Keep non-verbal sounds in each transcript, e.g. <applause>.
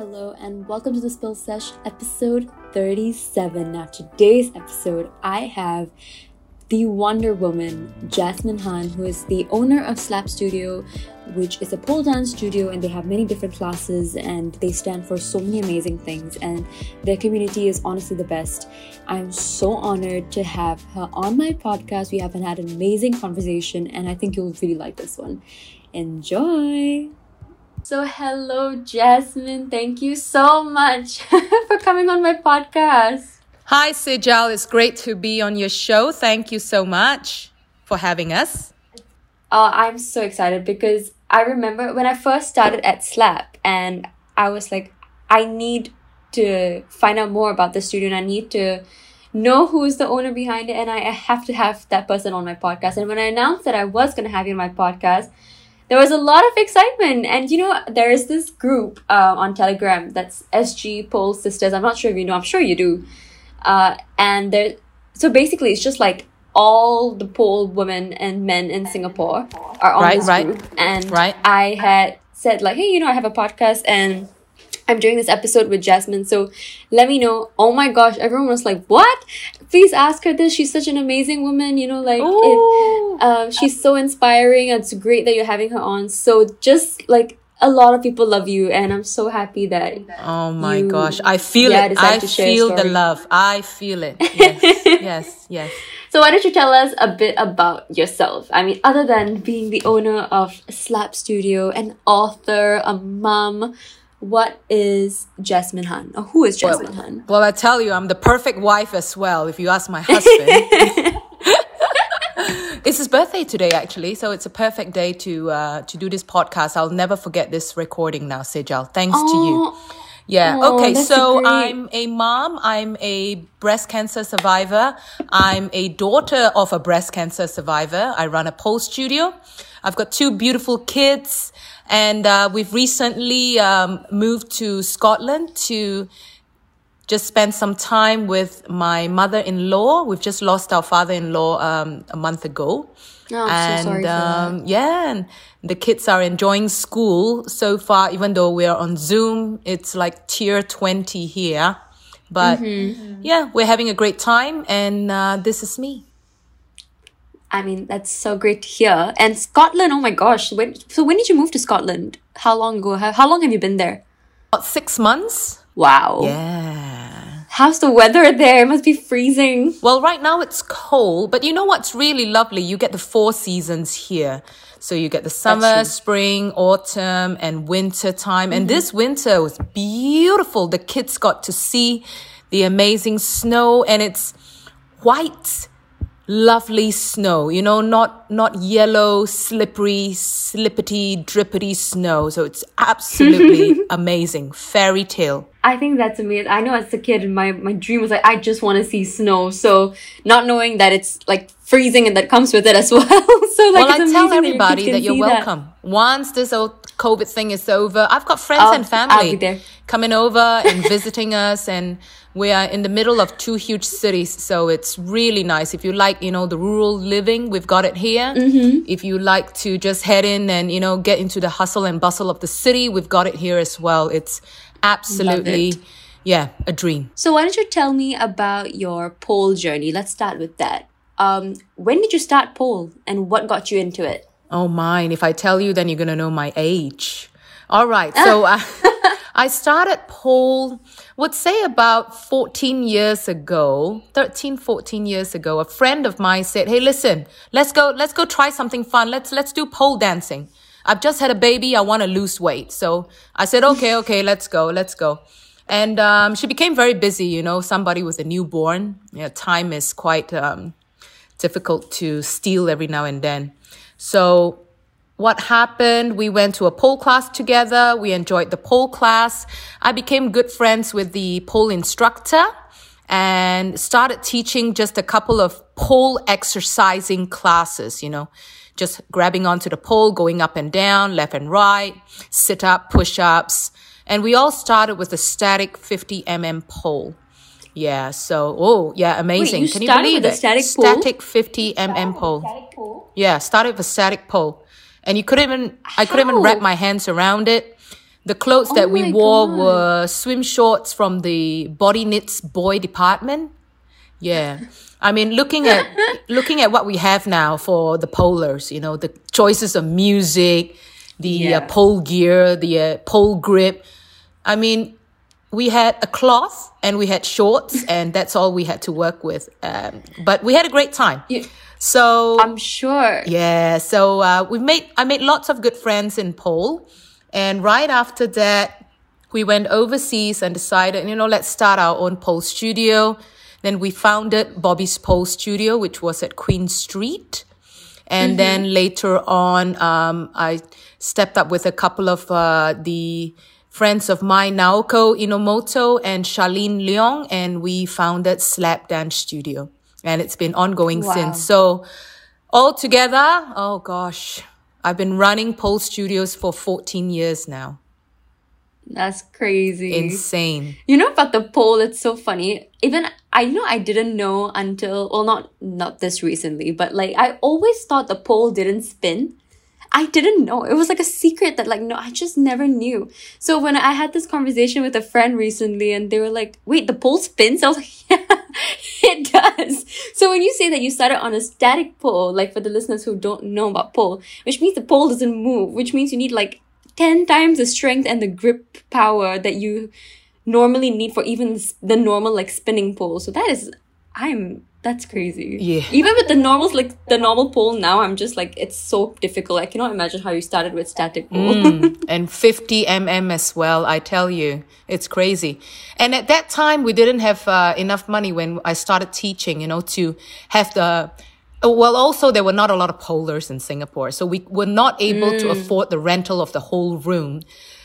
Hello and welcome to the Spill Sesh episode 37. Now, today's episode, I have the Wonder Woman, Jasmine Han, who is the owner of Slap Studio, which is a pole dance studio, and they have many different classes and they stand for so many amazing things. And their community is honestly the best. I'm so honored to have her on my podcast. We have had an amazing conversation, and I think you'll really like this one. Enjoy! So, hello, Jasmine. Thank you so much <laughs> for coming on my podcast. Hi, Sejal. It's great to be on your show. Thank you so much for having us. Uh, I'm so excited because I remember when I first started at Slap and I was like, I need to find out more about the studio and I need to know who's the owner behind it and I have to have that person on my podcast. And when I announced that I was going to have you on my podcast, there was a lot of excitement. And you know, there is this group uh, on Telegram that's SG Pole Sisters. I'm not sure if you know, I'm sure you do. Uh, and there, so basically, it's just like all the pole women and men in Singapore are on Right, this right, group. And right. I had said like, hey, you know, I have a podcast and I'm doing this episode with Jasmine. So let me know. Oh my gosh, everyone was like, what? Please ask her this. She's such an amazing woman. You know, like it, um, she's so inspiring. It's great that you're having her on. So just like a lot of people love you, and I'm so happy that Oh my you- gosh. I feel yeah, it. I feel the love. I feel it. <laughs> Yes, yes, yes. So why don't you tell us a bit about yourself? I mean, other than being the owner of Slap Studio, an author, a mom, what is Jasmine Han? Or who is Jasmine Han? Well, I tell you, I'm the perfect wife as well, if you ask my husband. <laughs> it's his birthday today, actually, so it's a perfect day to uh, to do this podcast. I'll never forget this recording now, Sejal. Thanks to you. Yeah. Aw, okay. So great. I'm a mom. I'm a breast cancer survivor. I'm a daughter of a breast cancer survivor. I run a pole studio. I've got two beautiful kids, and uh, we've recently um, moved to Scotland to just spend some time with my mother-in-law. We've just lost our father-in-law um, a month ago. Oh, I'm so sorry for that. um, yeah, and the kids are enjoying school so far. Even though we are on Zoom, it's like tier twenty here, but Mm-hmm. yeah, we're having a great time. And uh, this is me. I mean, that's so great to hear. And Scotland, oh my gosh. When, so when did you move to Scotland? How long ago? How, how long have you been there? About six months. Wow. Yeah. How's the weather there? It must be freezing. Well, right now it's cold, but you know what's really lovely? You get the four seasons here. So you get the summer, spring, autumn, and winter time. And mm-hmm. this winter was beautiful. The kids got to see the amazing snow and it's white, lovely snow, you know, not, not yellow, slippery, slippity, drippity snow. So it's absolutely <laughs> amazing. Fairy tale. I think that's amazing. I know as a kid, my, my dream was like, I just want to see snow. So not knowing that it's like freezing and that comes with it as <laughs> well. so like, well, I tell everybody kids that, you're welcome. Once this old COVID thing is over, I've got friends I'll- and family coming over and <laughs> visiting us, and we are in the middle of two huge cities, so it's really nice. If you like, you know, the rural living, we've got it here. Mm-hmm. If you like to just head in and you know get into the hustle and bustle of the city, we've got it here as well. It's absolutely, yeah, a dream. So why don't you tell me about your pole journey? Let's start with that. Um, when did you start pole and what got you into it? Oh, mine. If I tell you, then you're going to know my age. All right. So I, <laughs> I started pole, would say about 14 years ago, 13, 14 years ago. A friend of mine said, Hey, listen, let's go, let's go try something fun. Let's, let's do pole dancing. I've just had a baby. I want to lose weight. So I said, okay, okay, let's go, let's go. And, um, she became very busy. You know, somebody with a newborn. Yeah, time is quite, um, difficult to steal every now and then. So what happened? We went to a pole class together. We enjoyed the pole class. I became good friends with the pole instructor and started teaching just a couple of pole exercising classes, you know, just grabbing onto the pole, going up and down, left and right, sit up, push ups. And we all started with a static 50 mm pole. Yeah. So, oh, yeah, amazing. you Can you started believe with a it? static pole? Static 50 mm pole. Yeah, started with a static pole. And you couldn't even, I couldn't even wrap my hands around it. The clothes Oh that we wore God. were swim shorts from the Bodynits boy department. Yeah. I mean, looking at <laughs> looking at what we have now for the polers, you know, the choices of music, the Yeah. uh, pole gear, the uh, pole grip. I mean, we had a cloth and we had shorts, <laughs> and that's all we had to work with. Um, but we had a great time. You- So I'm sure. yeah, so uh, we made I made lots of good friends in pole, and right after that, we went overseas and decided, you know, let's start our own pole studio. Then we founded Bobby's Pole Studio, which was at Queen Street. And then later on, um, I stepped up with a couple of uh, the friends of mine, Naoko Inomoto and Charlene Leong, and we founded Slap Dance Studio. And it's been ongoing Wow. since. So all together, oh gosh, I've been running pole studios for 14 years now. That's crazy. Insane. You know about the pole, it's so funny. Even I know I didn't know until well not not this recently, but like I always thought the pole didn't spin. I didn't know. It was like a secret that like no, I just never knew. So when I had this conversation with a friend recently and they were like, "Wait, the pole spins?" I was like, <laughs> "Yeah, it does." So when you say that you started on a static pole, like for the listeners who don't know about pole, which means the pole doesn't move, which means you need like 10 times the strength and the grip power that you normally need for even the normal like spinning pole. So that is, I'm, that's crazy. Yeah. Even with the normals, like the normal pole now, I'm just like, it's so difficult. I cannot imagine how you started with static pole. Mm. <laughs> and 50 mm as well. I tell you, it's crazy. And at that time, we didn't have uh, enough money when I started teaching, you know, to have the. Well, also there were not a lot of polers in Singapore, so we were not able to afford the rental of the whole room.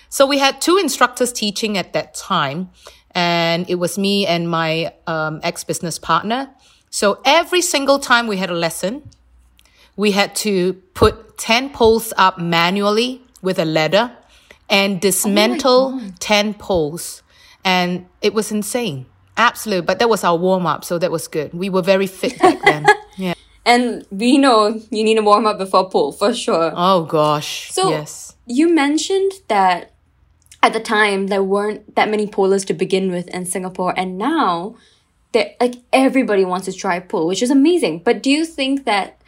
So we had two instructors teaching at that time, and it was me and my um, ex business partner. So every single time we had a lesson, we had to put 10 poles up manually with a ladder and dismantle 10 poles. And it was insane. Absolute. But that was our warm up. So that was good. We were very fit back then. <laughs> And we know you need to warm up before pole for sure. Oh gosh. So yes. you mentioned that at the time there weren't that many polers to begin with in Singapore, and now there like everybody wants to try pole, which is amazing. But do you think that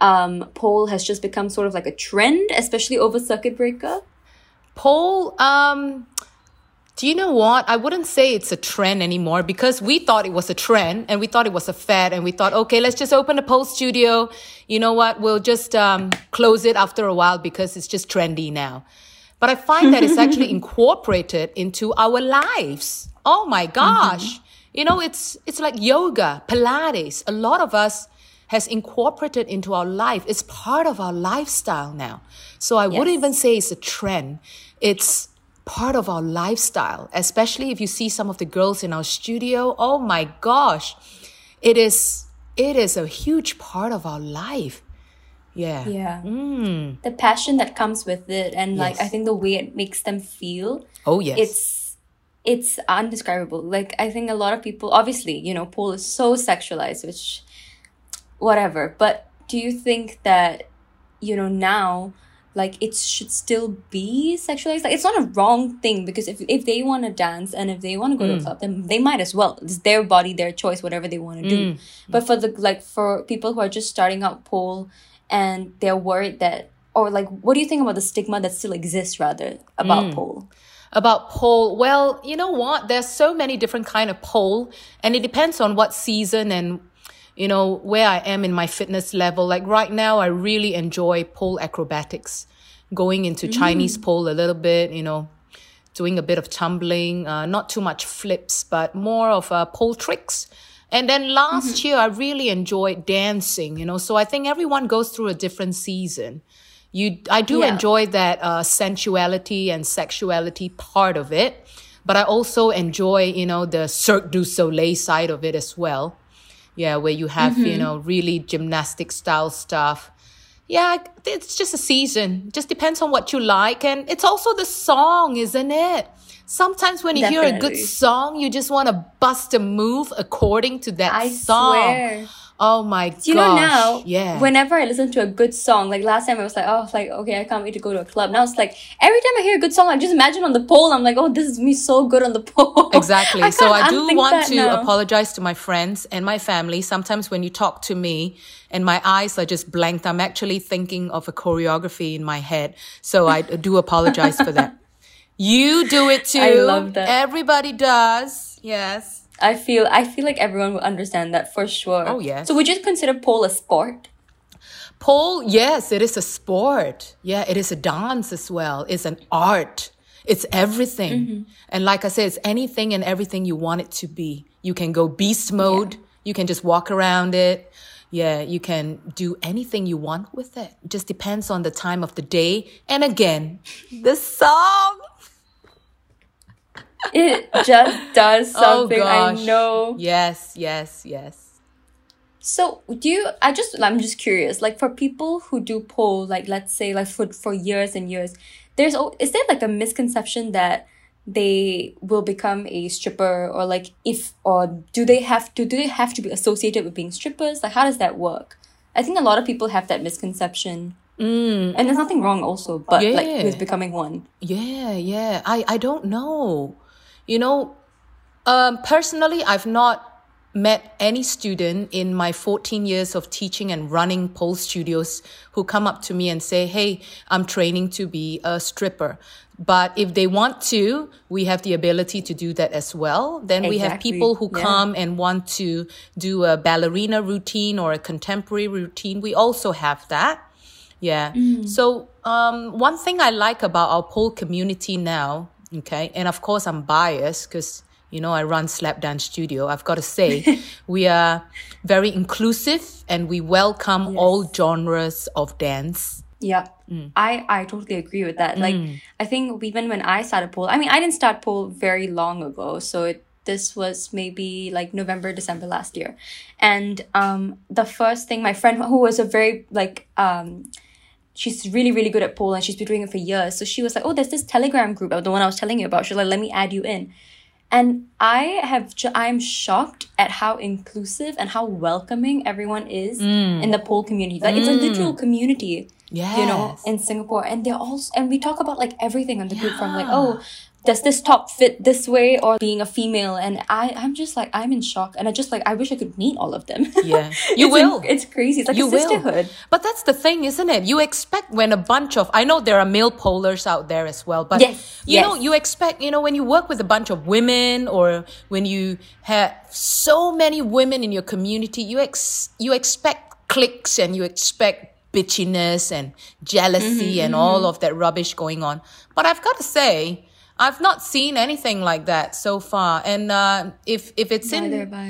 um, pole has just become sort of like a trend, especially over circuit breaker? Pole, um, do you know what? I wouldn't say it's a trend anymore because we thought it was a trend and we thought it was a fad and we thought, okay, let's just open a pole studio. You know what? We'll just um, close it after a while because it's just trendy now. But I find that it's actually <laughs> incorporated into our lives. Oh my gosh. You know, it's, it's like yoga, Pilates. A lot of us has incorporated into our life. It's part of our lifestyle now. So I wouldn't even say it's a trend. It's part of our lifestyle, especially if you see some of the girls in our studio. Oh my gosh. It is, it is a huge part of our life. Yeah. Yeah. Mm. The passion that comes with it, and like I think the way it makes them feel, Oh yes. it's it's undescribable. Like I think a lot of people, obviously, you know, pole is so sexualized, which whatever. But do you think that you know now? Like it should still be sexualized. Like it's not a wrong thing because if if they want to dance and if they want to go to a mm. club, then they might as well. It's their body, their choice, whatever they want to do. Mm. But for the like for people who are just starting out pole and they're worried that or like what do you think about the stigma that still exists rather about mm. pole? about pole well you know what there's so many different kind of pole and it depends on what season and you know where i am in my fitness level. Like right now i really enjoy pole acrobatics going into chinese pole a little bit you know doing a bit of tumbling uh, not too much flips but more of uh, pole tricks. And then last year i really enjoyed dancing you know so i think everyone goes through a different season. You i do Yeah. enjoy that uh, sensuality and sexuality part of it but i also enjoy you know the cirque du soleil side of it as well yeah where you have you mm-hmm. know really gymnastic style stuff. Yeah it's just a season. Just depends on what you like. And it's also the song isn't it? Sometimes when you hear a good song you just want to bust a move according to that I song. swear. Oh my gosh. You know now, yeah. whenever I listen to a good song, like last time I was like, oh, like okay, I can't wait to go to a club. Now it's like every time I hear a good song, I just imagine on the pole. I'm like, oh, this is me so good on the <laughs> pole. Exactly. I so I do want to now. apologize to my friends and my family. Sometimes when you talk to me and my eyes are just blanked, I'm actually thinking of a choreography in my head. So I do apologize for that. <laughs> You do it too. I love that. Everybody does. Yes. I feel I feel like everyone will understand that for sure. Oh, yes. So would you consider pole a sport? Pole, yes, it is a sport. Yeah, it is a dance as well. It's an art. It's everything. Mm-hmm. And like I said, it's anything and everything you want it to be. You can go beast mode. You can just walk around it. Yeah, you can do anything you want with it. It just depends on the time of the day. And again, the song. It just does <laughs> Oh something. gosh. I know. Yes, yes, yes. So do you I just I'm just curious, like for people who do pole, like let's say like for for years and years, there's is there like a misconception that they will become a stripper or like if or do they have to do they have to be associated with being strippers? Like how does that work? I think a lot of people have that misconception. Mm. And there's nothing wrong also, but like Yeah. with becoming one. Yeah, yeah. I, I don't know. You know, um, personally, I've not met any student in my 14 years of teaching and running pole studios who come up to me and say, Hey, I'm training to be a stripper. But if they want to, we have the ability to do that as well. Then we have people who Yeah. come and want to do a ballerina routine or a contemporary routine. We also have that. Yeah. So, um, one thing I like about our pole community now, okay, and of course I'm biased because, you know, I run Slap Dance Studio. I've got to say, <laughs> we are very inclusive and we welcome all genres of dance. Yeah, I I totally agree with that. Like, I think even when I started pole, I mean, I didn't start pole very long ago, so it this was maybe like November, December last year, and um, the first thing my friend who was a very like um. She's really, really good at pole and she's been doing it for years. So she was like, Oh, there's this Telegram group, the one I was telling you about. She's like, Let me add you in. And I have, ju- I'm shocked at how inclusive and how welcoming everyone is mm. in the pole community. Like, it's a mm. literal community you know, in Singapore. And they're all, and we talk about like everything on the group from like, oh, does this top fit this way or being a female? And I, I'm just like, I'm in shock. And I just like, I wish I could meet all of them. Yeah. <laughs> You It's will. it's crazy. It's like you a sisterhood. will. But that's the thing, isn't it? You expect when a bunch of I know there are male polers out there as well, but Yes, you know, you expect, you know, when you work with a bunch of women or when you have so many women in your community, you ex you expect cliques and you expect bitchiness and jealousy Mm-hmm, and all of that rubbish going on. But I've got to say, I've not seen anything like that so far. And uh, if if it's in Neither have I.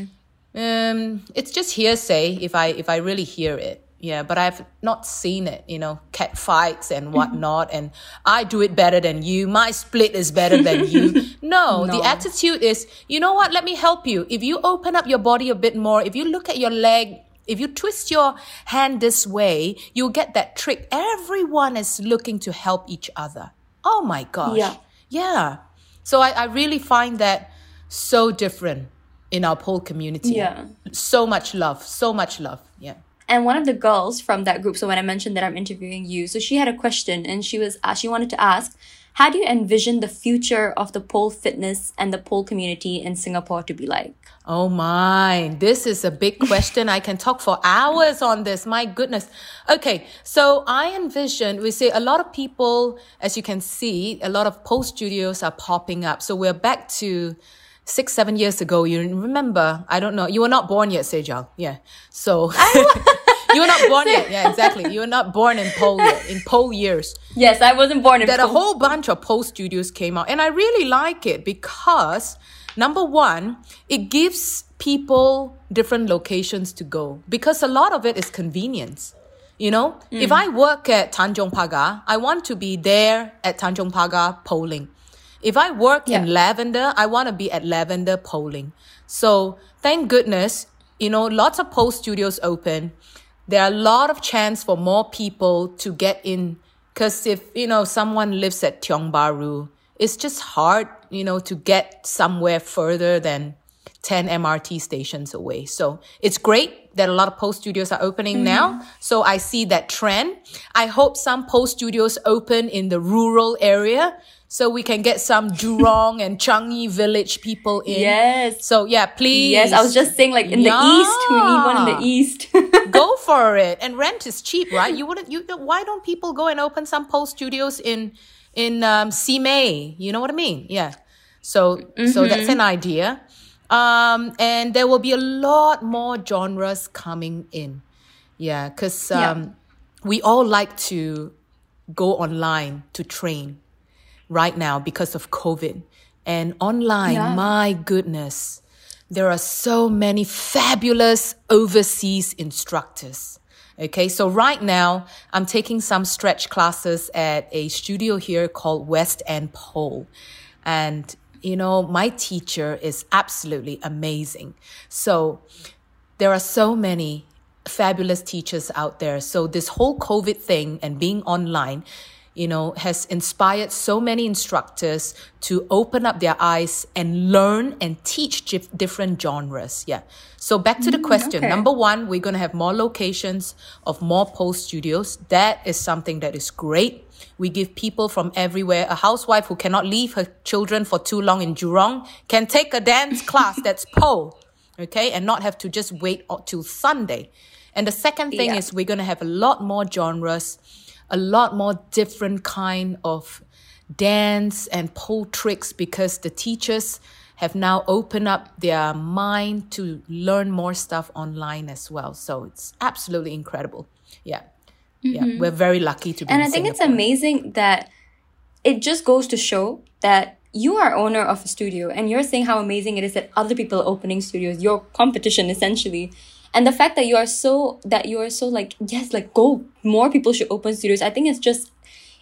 um, it's just hearsay if I if I really hear it. Yeah, but I've not seen it, you know, cat fights and <laughs> whatnot, and I do it better than you. My split is better than you. <laughs> No, the attitude is, you know what? Let me help you. If you open up your body a bit more, if you look at your leg, if you twist your hand this way, you'll get that trick. Everyone is looking to help each other. Oh my gosh. Yeah. Yeah. So I, I really find that so different in our pole community. Yeah. So much love. So much love. Yeah. And one of the girls from that group, so when I mentioned that I'm interviewing you, so she had a question and she was uh, she wanted to ask, how do you envision the future of the pole fitness and the pole community in Singapore to be like? Oh my, this is a big question. I can talk for hours on this. My goodness. Okay. So I envision, we say a lot of people, as you can see, a lot of pole studios are popping up. So we're back to six, seven years ago. You remember, I don't know, you were not born yet, Sejal. Yeah. So <laughs> you were not born yet. <laughs> Yeah, exactly. You were not born in pole yet, in pole years. Yes, I wasn't born in that a whole bunch of pole studios came out. And I really like it because number one, it gives people different locations to go because a lot of it is convenience. You know, if mm. I work at Tanjong Pagar, I want to be there at Tanjong Pagar poling. If I work in Lavender, I want to be at Lavender poling. So thank goodness, you know, lots of pole studios open. There are a lot of chance for more people to get in. Cause if, you know, someone lives at Tiong Bahru, it's just hard, you know, to get somewhere further than 10 MRT stations away. So it's great that a lot of post studios are opening mm-hmm. now. So I see that trend. I hope some post studios open in the rural area so we can get some Jurong and Changi village people in. Yes. So yeah, please. Yes, I was just saying like in yeah. the east, we need one in the east. <laughs> go for it. And rent is cheap, right? You wouldn't you why don't people go and open some post studios in in um Simei? You know what I mean? Yeah. So mm-hmm. so that's an idea. Um and there will be a lot more genres coming in. Yeah, cuz um yeah. we all like to go online to train right now because of COVID. And online, yeah. my goodness, there are so many fabulous overseas instructors. Okay, so right now I'm taking some stretch classes at a studio here called West End Pole. And, you know, my teacher is absolutely amazing. So there are so many fabulous teachers out there. So this whole COVID thing and being online you know, has inspired so many instructors to open up their eyes and learn and teach different genres. Yeah. So back to the mm, question. Okay. Number one, we're going to have more locations of more post studios. That is something that is great. We give people from everywhere. A housewife who cannot leave her children for too long in Jurong can take a dance <laughs> class that's pole. Okay. And not have to just wait till Sunday. And the second thing yeah. is we're going to have a lot more genres a lot more different kind of dance and pole tricks because the teachers have now opened up their mind to learn more stuff online as well. So it's absolutely incredible. Yeah. Mm-hmm. Yeah. We're very lucky to be And I think Singapore. it's amazing that it just goes to show that you are owner of a studio and you're saying how amazing it is that other people are opening studios, your competition essentially and the fact that you are so that you are so like yes like go more people should open studios. I think it's just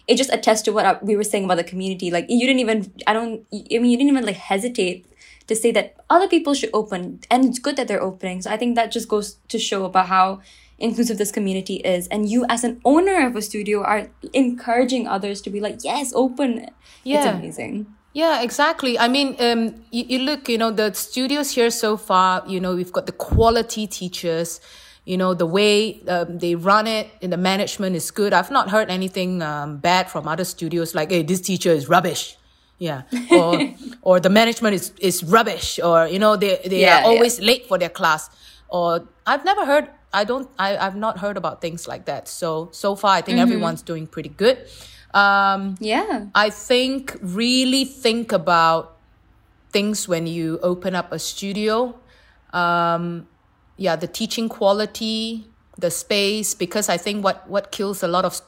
it just attests to what uh, we were saying about the community. Like you didn't even i don't i mean you didn't even like hesitate to say that other people should open. And it's good that they're opening. So i think that just goes to show about how inclusive this community is. And you as an owner of a studio are encouraging others to be like yes open yeah it's amazing yeah, exactly. I mean, um, you, you look, you know, the studios here so far, you know, we've got the quality teachers, you know, the way um, they run it and the management is good. I've not heard anything um, bad from other studios like, hey, this teacher is rubbish. Yeah. <laughs> Or, or the management is, is rubbish or, you know, they, they yeah, are always yeah. late for their class. Or I've never heard, I don't, I, I've not heard about things like that. So, so far, I think mm-hmm. everyone's doing pretty good. Um, yeah. I think really think about things when you open up a studio. Um, yeah, the teaching quality, the space, because I think what, what kills a lot of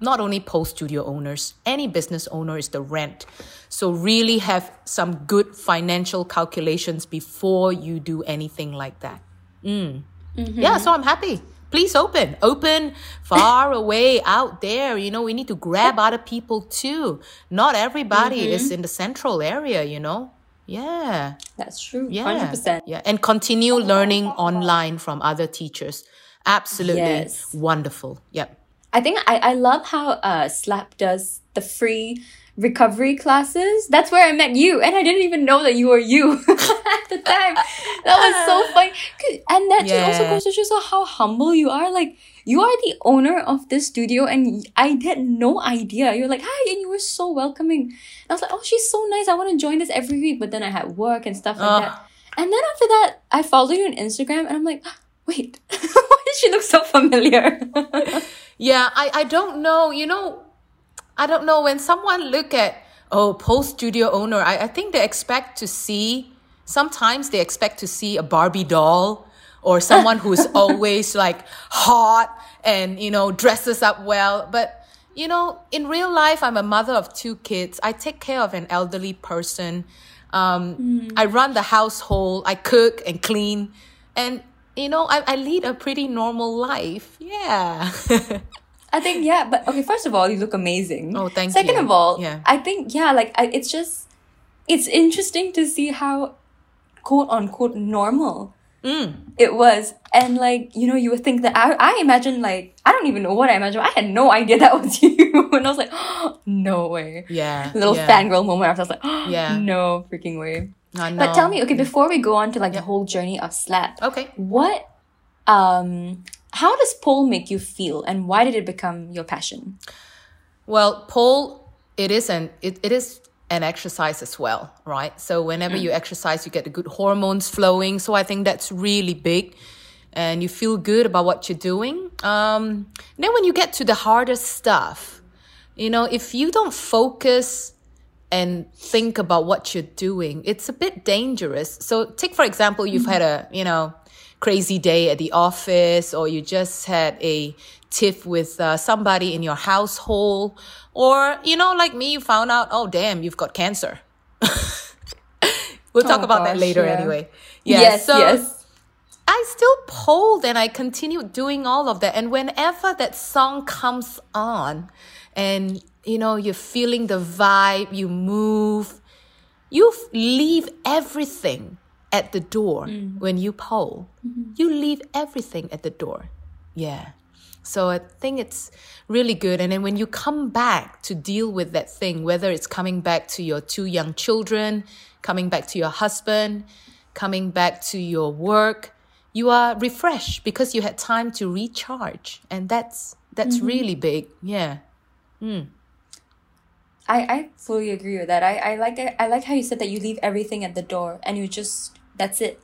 not only post studio owners, any business owner is the rent. So really have some good financial calculations before you do anything like that. Mm. Mm-hmm. Yeah, so I'm happy please open. Open far <laughs> away out there. You know we need to grab other people too. Not everybody mm-hmm. is in the central area you know? Yeah. That's true. Yeah. 100% yeah. And continue learning online from other teachers. Absolutely yes. wonderful. Yep. I think i, I love how uh, slap does the free recovery classes. That's where I met you, and I didn't even know that you were you <laughs> at the time. That was so <laughs> funny, and that yeah. just also goes to show how humble you are. Like you are the owner of this studio, and I had no idea. You're like, hi, and you were so welcoming. And I was like, oh, she's so nice. I want to join this every week. But then I had work and stuff like that. And then after that, I followed you on Instagram, and I'm like, ah, wait, <laughs> why does she look so familiar? yeah, I I don't know. You know I don't know when someone look at oh post studio owner, I, I think they expect to see sometimes they expect to see a Barbie doll or someone who's <laughs> always like hot and you know dresses up well. But you know, in real life, I'm a mother of two kids. I take care of an elderly person. Um, mm. I run the household. I cook and clean, and you know, I, I lead a pretty normal life. Yeah. <laughs> I think yeah, but okay. First of all, you look amazing. Oh, thank Second you. Second of all, yeah. I think yeah, like I, it's just it's interesting to see how quote unquote normal It was. And like, you know, you would think that I, I imagine like, I don't even know what I imagined. I had no idea that was <laughs> you. and I was like, <gasps> no way. Yeah. Little yeah. fangirl moment. I was like, <gasps> Yeah. no freaking way. But tell me, okay, before we go on to like the whole journey of slap, Okay. what, um, how does pole make you feel and why did it become your passion? Well, pole, it is an it, it is an exercise as well, right? So whenever you exercise, you get the good hormones flowing. So I think that's really big, and you feel good about what you're doing. Um, then when you get to the harder stuff, you know, if you don't focus and think about what you're doing, it's a bit dangerous. So take for example, you've had a you know crazy day at the office, or you just had a tiff with uh, somebody in your household, or you know, like me, you found out, oh damn, you've got cancer. <laughs> we'll talk Oh, about that later yeah. anyway. Yeah, yes, so yes. I still poled and I continued doing all of that. And whenever that song comes on and you know, you're feeling the vibe, you move, you leave everything at the door mm. when you pole. Mm-hmm. You leave everything at the door. Yeah. So I think it's really good. And then when you come back to deal with that thing, whether it's coming back to your two young children, coming back to your husband, coming back to your work, you are refreshed because you had time to recharge. And that's that's mm-hmm. really big. Yeah. Hmm. I, I fully agree with that. I, I like it. I like how you said that you leave everything at the door and you just that's it.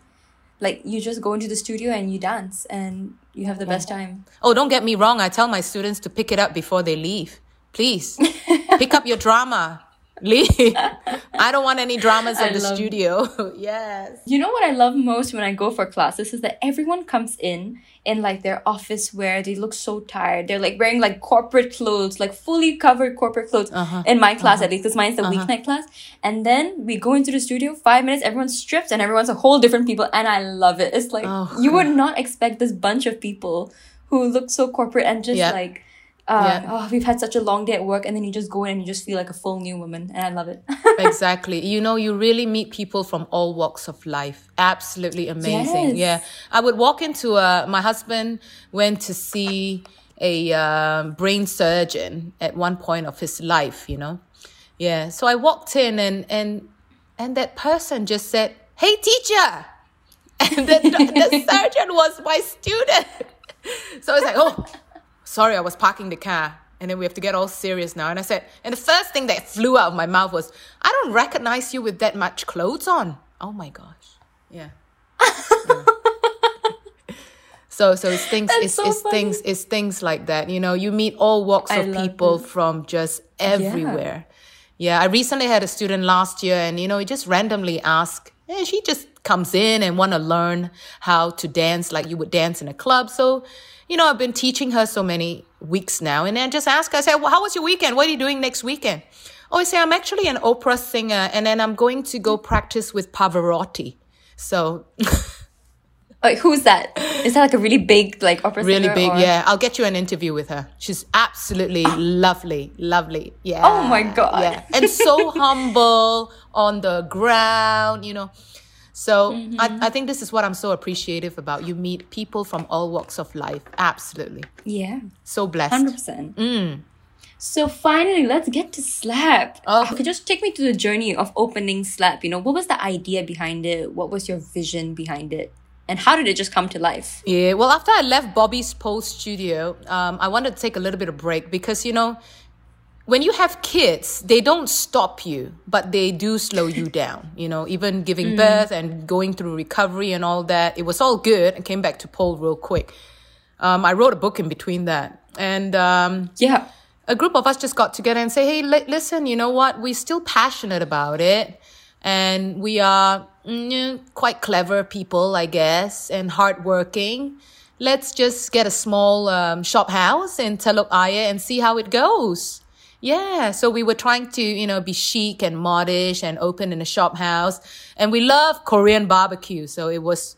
Like you just go into the studio and you dance and you have the best time. Oh, don't get me wrong. I tell my students to pick it up before they leave. Please <laughs> pick up your drama. Leave. I don't want any dramas in the love- studio. <laughs> yes. You know what I love most when I go for classes is that everyone comes in in like their office wear. They look so tired. They're like wearing like corporate clothes, like fully covered corporate clothes. Uh-huh. In my class, at least, because mine's the weeknight class. And then we go into the studio. Five minutes, everyone's stripped, and everyone's a whole different people. And I love it. It's like Oh, you would not expect this bunch of people who look so corporate and just Yeah. like. Uh, Yeah. Oh, we've had such a long day at work, and then you just go in and you just feel like a full new woman, and I love it. <laughs> exactly. You know, you really meet people from all walks of life. Absolutely amazing. Yes. Yeah. I would walk into a, my husband went to see a um, brain surgeon at one point of his life, you know. Yeah. So I walked in and, and, and that person just said, Hey, teacher. <laughs> And the, the <laughs> surgeon was my student. So I was like, Oh, sorry, I was parking the car. And then we have to get all serious now. And I said, and the first thing that flew out of my mouth was, I don't recognize you with that much clothes on. Oh my gosh. Yeah. Yeah. <laughs> so so it's things That's it's, so it's things it's things like that. You know, you meet all walks I of people from just everywhere. Yeah, I recently had a student last year and you know, he just randomly asked, and she just comes in and want to learn how to dance like you would dance in a club. So, you know, I've been teaching her so many weeks now and then just ask her, I say, well, how was your weekend? What are you doing next weekend? Oh, I say, I'm actually an opera singer and then I'm going to go practice with Pavarotti. So <laughs> Like, who's that? Is that like a really big like opera really singer big. or- Yeah. I'll get you an interview with her. She's absolutely <gasps> lovely. Lovely. Yeah. Oh my God. Yeah. And so <laughs> humble on the ground, you know. So Mm-hmm. I, I think this is what I'm so appreciative about. You meet people from all walks of life. Absolutely. Yeah, So blessed. hundred percent. So finally, let's get to Slap. Oh. Okay, just take me to the journey of opening Slap. You know, what was the idea behind it? What was your vision behind it? And how did it just come to life? Yeah, well, after I left Bobby's Post studio, um, I wanted to take a little bit of break because, you know, when you have kids, they don't stop you, but they do slow you <laughs> down. You know, even giving birth and going through recovery and all that. It was all good. I came back to pole real quick. Um, I wrote a book in between that. And um, Yeah. a group of us just got together and say, hey, li- listen, you know what? We're still passionate about it. And we are mm, quite clever people, I guess, and hardworking. Let's just get a small um, shop house in Telok Ayer and see how it goes. Yeah, so we were trying to, you know, be chic and modish and open in a shop house. And we love Korean barbecue, so it was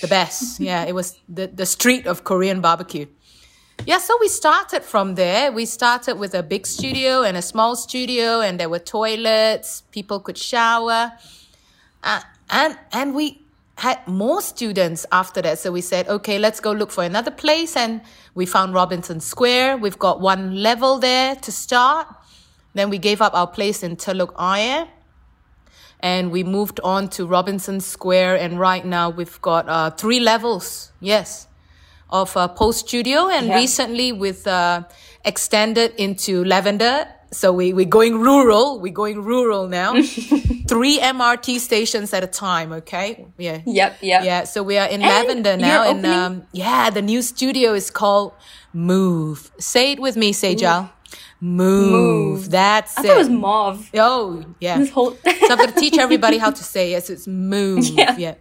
the best. <laughs> yeah, it was the, the street of Korean barbecue. Yeah, so we started from there. We started with a big studio and a small studio, and there were toilets. People could shower, uh, and and we had more students after that. So we said, okay, let's go look for another place. And we found Robinson Square. We've got one level there to start. Then we gave up our place in Telok Ayer and we moved on to Robinson Square. And right now we've got uh, three levels, yes, of uh, Pole Studio. And Yeah. recently with uh, extended into Lavender. So we, we're going rural. We're going rural now. <laughs> three MRT stations at a time, okay? Yeah. Yep, yep. Yeah, so we are in And Lavender now. And opening- um, yeah, the new studio is called Move. Say it with me, Sejal. Move. Move. That's I it. thought it was mauve. Oh, yeah. Whole so I'm going to teach <laughs> everybody how to say it. So it's move. Yeah. Yeah.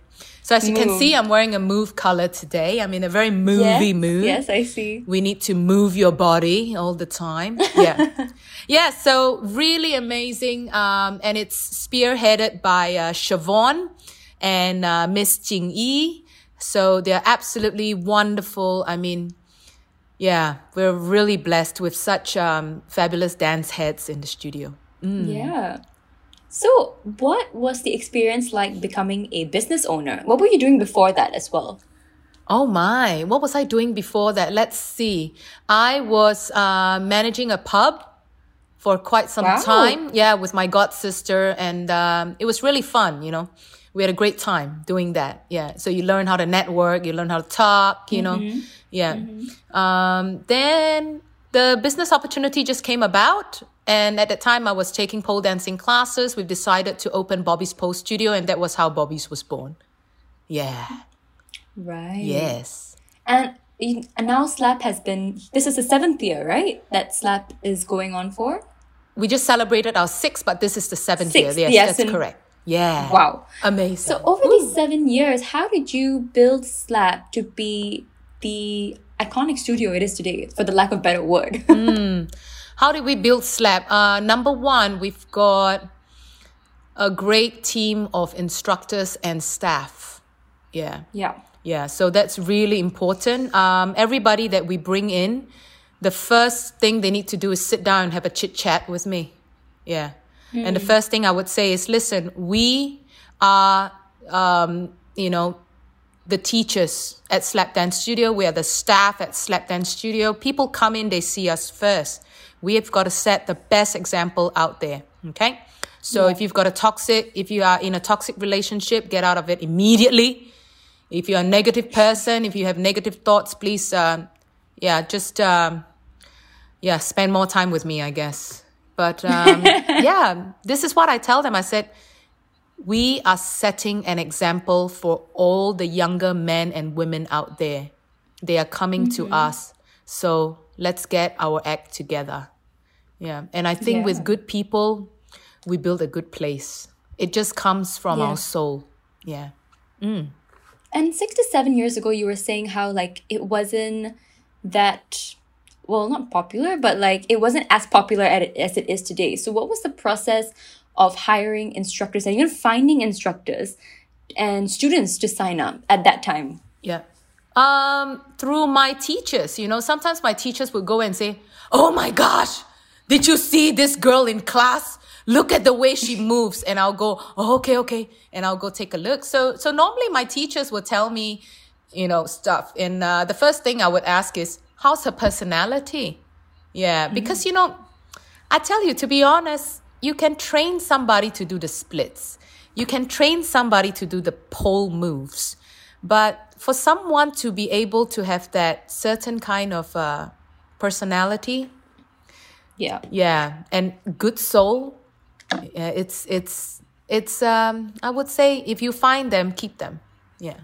So as you can see, I'm wearing a move color today. I'm in a very movie yes, mood. Yes, I see. We need to move your body all the time. Yeah. <laughs> yeah. So really amazing. Um, and it's spearheaded by, uh, Siobhan and, uh, Miss Jing Yi. So they're absolutely wonderful. I mean, yeah, we're really blessed with such, um, fabulous dance heads in the studio. Yeah. So, what was the experience like becoming a business owner? What were you doing before that as well? Oh my, what was I doing before that? Let's see. I was uh, managing a pub for quite some Wow. time. Yeah, with my god sister, and um, it was really fun. You know, we had a great time doing that. Yeah, so you learn how to network, you learn how to talk. You know, yeah. Um, then the business opportunity just came about. And at that time, I was taking pole dancing classes. We've decided to open Bobby's Pole Studio, and that was how Bobby's was born. Yeah. Right. Yes. And, and now Slap has been, this is the seventh year, right? That Slap is going on for? We just celebrated our sixth, but this is the seventh year. Sixth, Yes, yes, that's correct. Yeah. Wow. Amazing. So, over these seven years, how did you build Slap to be the iconic studio it is today, for the lack of better word? <laughs> Hmm. How did we build Slap? Uh, number one, we've got a great team of instructors and staff. Yeah. yeah. Yeah, so that's really important. Um, everybody that we bring in, the first thing they need to do is sit down and have a chit chat with me. Yeah. And the first thing I would say is listen, we are, um, you know, the teachers at Slap Dance Studio. We are the staff at Slap Dance Studio. People come in, they see us first. We have got to set the best example out there. Okay. So if you've got a toxic, if you are in a toxic relationship, get out of it immediately. If you're a negative person, if you have negative thoughts, please, um, yeah, just, um, yeah, spend more time with me, I guess. But um, <laughs> yeah, this is what I tell them. I said, we are setting an example for all the younger men and women out there. They are coming to us. So let's get our act together. Yeah. And I think Yeah. with good people, we build a good place. It just comes from Yeah. our soul. Yeah. And six to seven years ago, you were saying how like it wasn't that well, not popular, but like it wasn't as popular as it is today. So, what was the process of hiring instructors and even finding instructors and students to sign up at that time? Yeah. Um, through my teachers, you know, sometimes my teachers would go and say, Oh my gosh, did you see this girl in class? Look at the way she moves. And I'll go, oh, okay, okay. And I'll go take a look. So, so normally my teachers would tell me, you know, stuff. And, uh, the first thing I would ask is, how's her personality? Yeah. Because, you know, I tell you, to be honest, you can train somebody to do the splits. You can train somebody to do the pole moves. But for someone to be able to have that certain kind of uh, personality, Yeah. yeah, and good soul, yeah, it's it's it's um I would say if you find them, keep them. Yeah.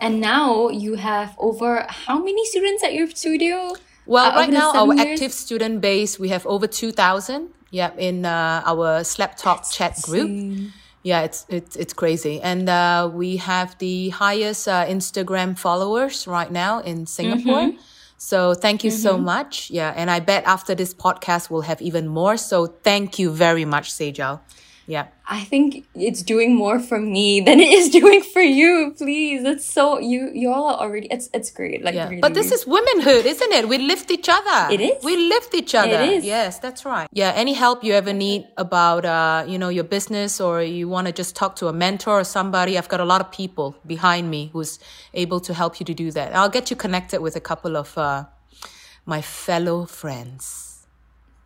And now you have over how many students at your studio? Well, Uh, right now our years? active student base we have over two thousand. Yeah, in uh, our Slap Talk chat group. Yeah, it's it's it's crazy, and uh, we have the highest uh, Instagram followers right now in Singapore. So thank you so mm-hmm. much. Yeah, and I bet after this podcast we'll have even more. So thank you very much, Sejal. Yeah. I think it's doing more for me <laughs> than it is doing for you. Please, it's so you you all are already. It's it's great. Like, Yeah. really. But this is womanhood, isn't it? We lift each other. It is. We lift each other. is. Yes, that's right. Yeah. Any help you ever need about, uh, you know, your business or you want to just talk to a mentor or somebody, I've got a lot of people behind me who's able to help you to do that. I'll get you connected with a couple of, uh, my fellow friends.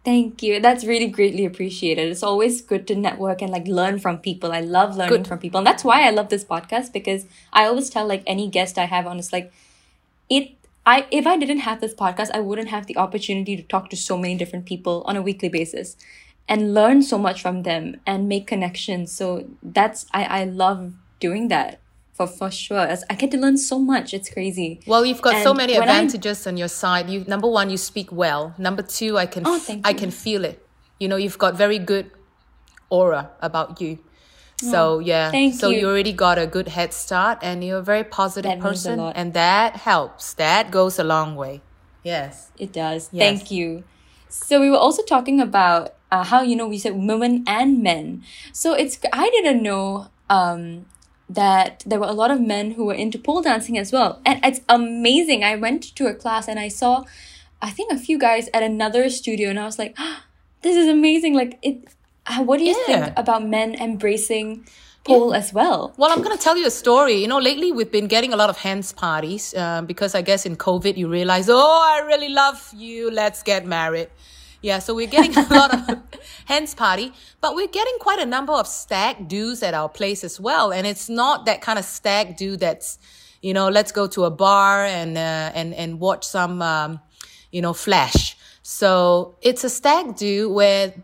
Thank you. That's really greatly appreciated. It's always good to network and like learn from people. I love learning Good. from people. And that's why I love this podcast because I always tell like any guest I have on it's like it I if I didn't have this podcast, I wouldn't have the opportunity to talk to so many different people on a weekly basis and learn so much from them and make connections. So that's I, I love doing that for for sure. As I get to learn so much. It's crazy. Well, you've got so And many when I- advantages on your side. You number one, you speak well. Number two, I can Oh, I you. can feel it. You know, you've got very good aura about you. So yeah, Oh, thank so you. you already got a good head start, and you're a very positive That person, and that helps. That goes a long way. Yes. It does. Yes. Thank you. So we were also talking about uh, how you know we said women and men. So it's I didn't know um, that there were a lot of men who were into pole dancing as well, and it's amazing. I went to a class and I saw, I think a few guys at another studio, and I was like, <gasps> this is amazing. Like it. Uh, what do you Yeah. think about men embracing pole as well? Well, I'm going to tell you a story. You know, lately we've been getting a lot of hands parties uh, because I guess in COVID you realize, oh, I really love you. Let's get married. Yeah, so we're getting <laughs> a lot of hens party, but we're getting quite a number of stag do's at our place as well. And it's not that kind of stag do that's, you know, let's go to a bar and uh, and and watch some, um, you know, flash. So it's a stag do where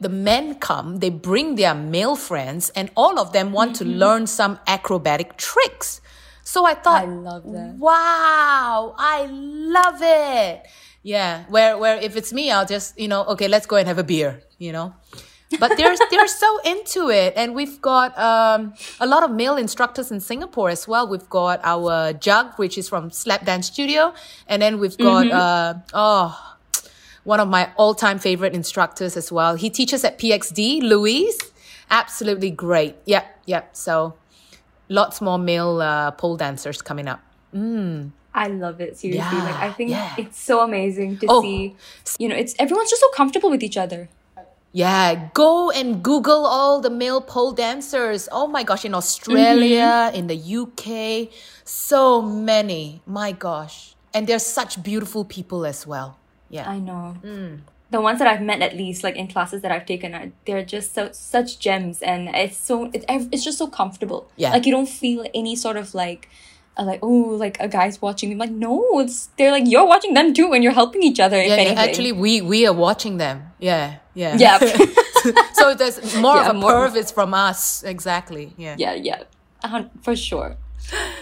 the men come, they bring their male friends, and all of them want to learn some acrobatic tricks. So I thought, Mm-hmm. I love that. wow, I love it. Yeah, where where if it's me, I'll just you know, okay, let's go and have a beer, you know. But they're they're so into it, and we've got um, a lot of male instructors in Singapore as well. We've got our Jug, which is from Slap Dance Studio, and then we've got uh, oh one of my all-time favorite instructors as well. He teaches at PXD, Louise. Absolutely great. Yep, yep. So lots more male uh, pole dancers coming up. I love it seriously. like I think yeah. it's so amazing to Oh. see. You know, it's everyone's just so comfortable with each other. Yeah, go and Google all the male pole dancers. Oh my gosh, in Australia, in the UK, so many. My gosh. And they're such beautiful people as well. Yeah. I know. Mm. The ones that I've met, at least, like in classes that I've taken, are, they're just so, such gems, and it's so it, it's just so comfortable. Yeah. like you don't feel any sort of like, Uh, like oh, like a guy's watching me. Like no, it's they're like you're watching them too, and you're helping each other. if yeah, yeah, actually, we we are watching them. Yeah, yeah, yeah, <laughs> so there's <laughs> more Yeah, of a more- perv is from us. Exactly. Yeah. yeah, yeah, for sure.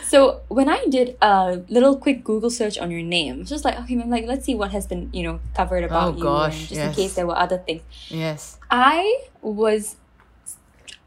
So when I did a little quick Google search on your name, just like okay, I'm like let's see what has been you know covered about Oh, you, gosh, just in case there were other things. Yes. I was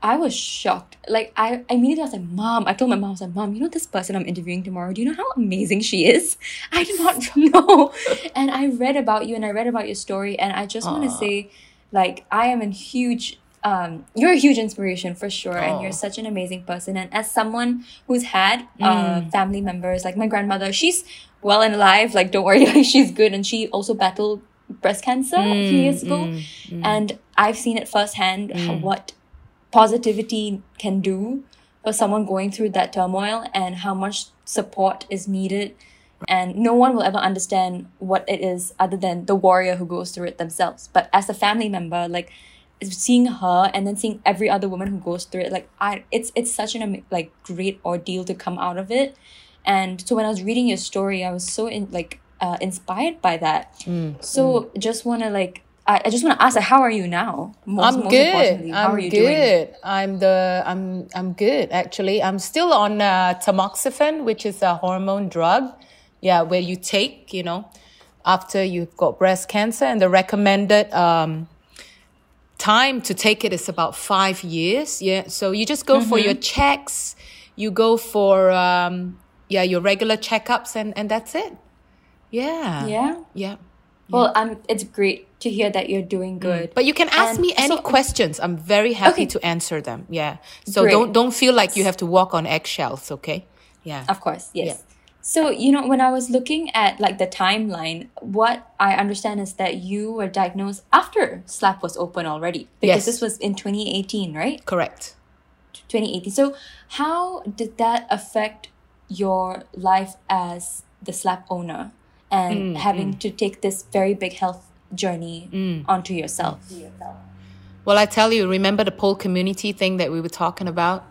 I was shocked. Like I I immediately I was like, Mom, I told my mom, I was like, Mom, you know this person I'm interviewing tomorrow? Do you know how amazing she is? I did not <laughs> know. and I read about you and I read about your story and I just want to say, like, I am a huge um, you're a huge inspiration for sure, and you're oh. such an amazing person. And as someone who's had uh, mm. family members, like my grandmother, she's well and alive. Like, don't worry, <laughs> like she's good, and she also battled breast cancer a few mm, years ago, mm, and I've seen it firsthand how, what positivity can do for someone going through that turmoil and how much support is needed. And no one will ever understand what it is other than the warrior who goes through it themselves. But as a family member, like seeing her and then seeing every other woman who goes through it, like I, it's it's such an like great ordeal to come out of it. And so when I was reading your story, I was so in like uh, inspired by that. Mm, So just want to like I, I just want to ask, like, how are you now? Most, I'm most good. I'm are you good. doing? I'm the I'm I'm good actually. I'm still on uh, tamoxifen, which is a hormone drug. Yeah, where you take, you know, after you've got breast cancer, and the recommended um, time to take it is about five years. Yeah, so you just go for your checks. You go for um, yeah your regular checkups, and and that's it. Yeah. Yeah. Yeah. Well, I'm. It's great to hear that you're doing mm. good. But you can ask And me any so- questions. I'm very happy Okay. to answer them. Yeah. So Great. don't don't feel like you have to walk on eggshells, okay? Yeah. Of course, yes. So, you know, when I was looking at like the timeline, what I understand is that you were diagnosed after SLAP was open already. Yes. Because this was in 2018, right? Correct. 2018. So, how did that affect your life as the SLAP owner and mm, having mm. to take this very big health journey onto yourself? Well, I tell you, remember the pole community thing that we were talking about?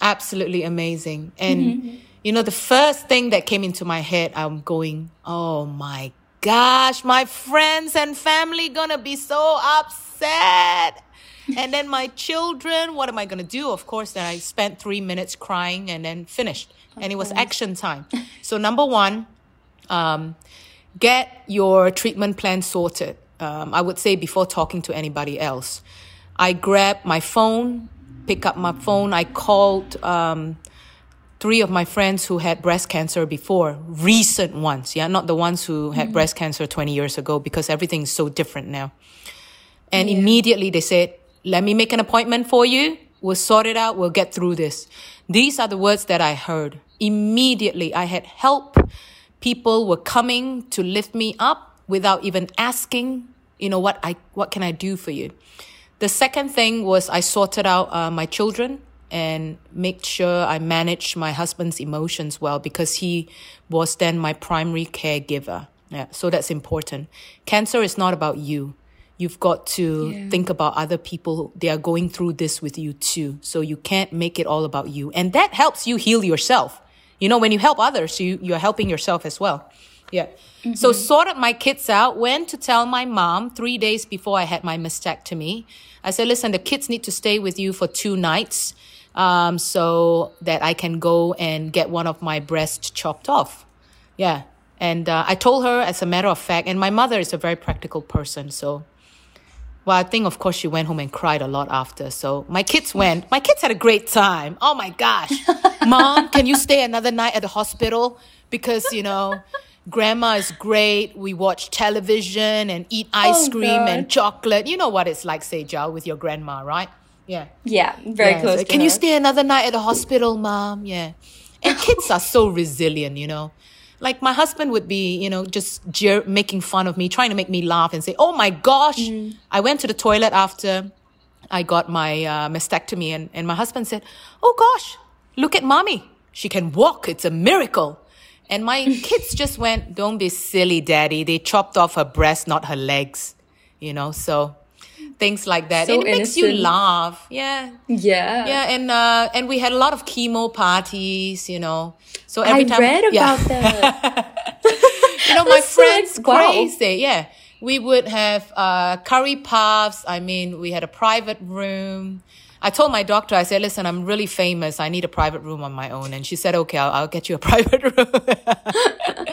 Absolutely amazing. And you know, the first thing that came into my head, I'm going, "Oh my gosh, my friends and family gonna be so upset." and then my children, what am I gonna do? Of course, then I spent three minutes crying and then finished. and it was action time. So number one, um, get your treatment plan sorted. Um, I would say before talking to anybody else. I grabbed my phone, pick up my phone. I called um, three of my friends who had breast cancer before, recent ones, yeah, not the ones who had breast cancer 20 years ago because everything is so different now. And immediately they said, let me make an appointment for you. We'll sort it out. We'll get through this. These are the words that I heard. Immediately, I had help. People were coming to lift me up without even asking, you know, what I, what can I do for you? The second thing was I sorted out uh, my children and make sure I managed my husband's emotions well because he was then my primary caregiver. Yeah, so that's important. Cancer is not about you. You've got to think about other people. They are going through this with you too. So you can't make it all about you. And that helps you heal yourself. You know, when you help others, you, you're helping yourself as well. Yeah. So sorted my kids out, went to tell my mom three days before I had my mastectomy. I said, listen, the kids need to stay with you for two nights um, so that I can go and get one of my breasts chopped off. Yeah. And uh, I told her as a matter of fact, and my mother is a very practical person. So, well, I think, of course, she went home and cried a lot after. So my kids went. My kids had a great time. Oh my gosh. <laughs> Mom, can you stay another night at the hospital? Because, you know, grandma is great. We watch television and eat ice Oh, cream and chocolate. You know what it's like, Sejal, with your grandma, right? Yeah. Yeah, very Yeah, close. so, Can you stay another night at the hospital, mom? Yeah. And kids are so resilient, you know. Like my husband would be, you know, just jeer- making fun of me, trying to make me laugh and say, "Oh my gosh!" Mm. I went to the toilet after I got my uh, mastectomy, and, and my husband said, "Oh gosh, look at mommy. She can walk. It's a miracle." And my <laughs> kids just went, "Don't be silly, daddy. They chopped off her breast, not her legs." You know, so things like that. So it makes you laugh. Yeah. Yeah. Yeah, and uh, and we had a lot of chemo parties, you know. So every I time, read yeah. about that. <laughs> you know, my That's friends wow. crazy. Yeah, we would have uh, curry puffs. I mean, we had a private room. I told my doctor, I said, "Listen, I'm really famous. I need a private room on my own." And she said, "Okay, I'll, I'll get you a <laughs> private room." <laughs>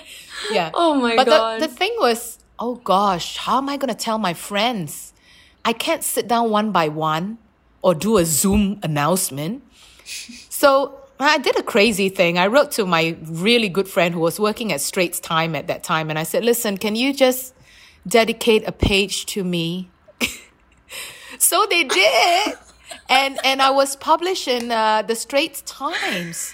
yeah. Oh my but God. the the thing was, oh gosh, how am I gonna tell my friends? I can't sit down one by one or do a Zoom announcement. So I did a crazy thing. I wrote to my really good friend who was working at Straits Time at that time, and I said, "Listen, can you just dedicate a page to me?" <laughs> so they did, and and I was published in uh, the Straits Times,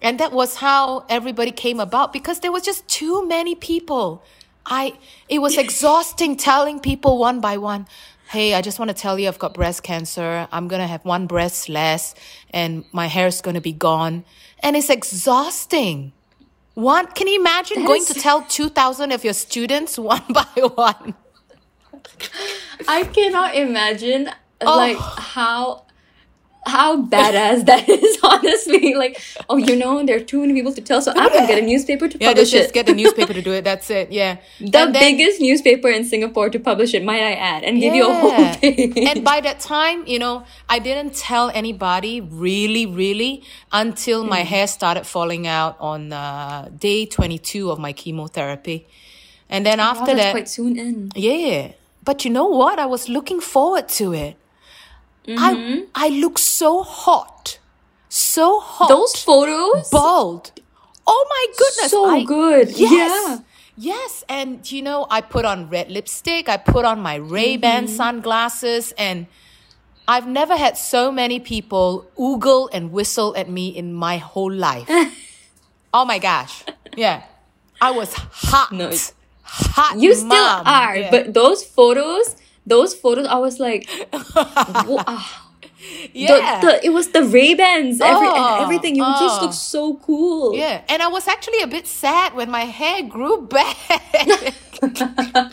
and that was how everybody came about because there was just too many people. I it was exhausting telling people one by one. Hey, I just want to tell you I've got breast cancer. I'm going to have one breast less and my hair is going to be gone. And it's exhausting. One, can you imagine That going is- to tell 2,000 of your students <laughs> one by one? I cannot imagine Oh. like how how badass <laughs> that is, honestly. Like, oh, you know, there are too many people to tell, so I'm gonna get a newspaper to Yeah, publish just, just it. get the newspaper to do it. That's it. Yeah. <laughs> the then- biggest newspaper in Singapore to publish it, might I add, and give you a whole <laughs> page. And by that time, you know, I didn't tell anybody really, really until Mm. my hair started falling out on uh, day 22 of my chemotherapy. And then Wow, after that, quite soon in. yeah. But you know what? I was looking forward to it. Mm-hmm. I I look so hot. So hot. Those photos, bald. Oh my goodness. so I- good. Yes. Yeah. Yes, and you know, I put on red lipstick, I put on my Ray-Ban Mm-hmm. sunglasses, and I've never had so many people oogle and whistle at me in my whole life. <laughs> oh my gosh. Yeah. I was hot. No, hot. You still are, Yeah. but those photos, those photos, I was like, <laughs> wow. yeah. The, the, it was the Ray Bans, every, Oh, and everything. You just oh. look so cool. Yeah, and I was actually a bit sad when my hair grew back. <laughs> <laughs>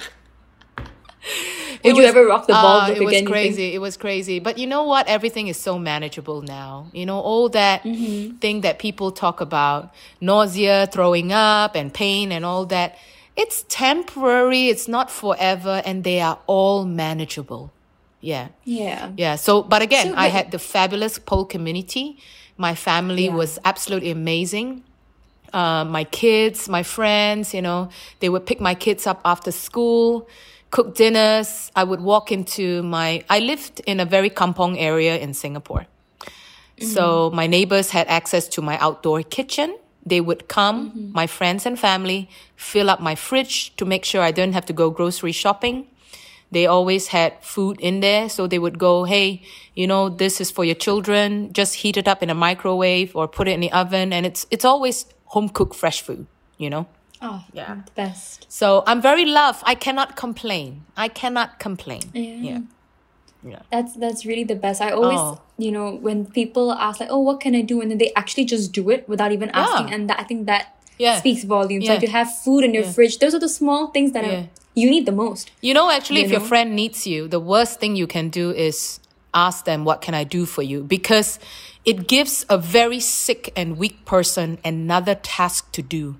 Would you ever rock the bald Ah, look it was again? crazy. It was crazy. But you know what? Everything is so manageable now. You know, all that Mm-hmm. thing that people talk about nausea, throwing up, and pain, and all that. It's temporary, it's not forever, and they are all manageable. Yeah. Yeah. Yeah. So, but again, So I had the fabulous pole community. My family Yeah. was absolutely amazing. Uh, my kids, my friends, you know, they would pick my kids up after school, cook dinners. I would walk into my, I lived in a very kampong area in Singapore. So my neighbors had access to my outdoor kitchen. They would come, mm-hmm. my friends and family, fill up my fridge to make sure I don't have to go grocery shopping. They always had food in there. So they would go, Hey, you know, this is for your children. Just heat it up in a microwave or put it in the oven. And it's, it's always home cooked fresh food, you know? Oh, Yeah. best. So I'm very loved. I cannot complain. I cannot complain. Yeah. Yeah. That's that's really the best. I always, Oh. you know, when people ask like, "Oh, what can I do?" and then they actually just do it without even asking, and that, I think that Yeah. speaks volumes. Yeah. Like to have food in your fridge, those are the small things that Yeah. are, you need the most. You know, actually, You if your friend needs you, the worst thing you can do is ask them, What can I do for you? Because it gives a very sick and weak person another task to do.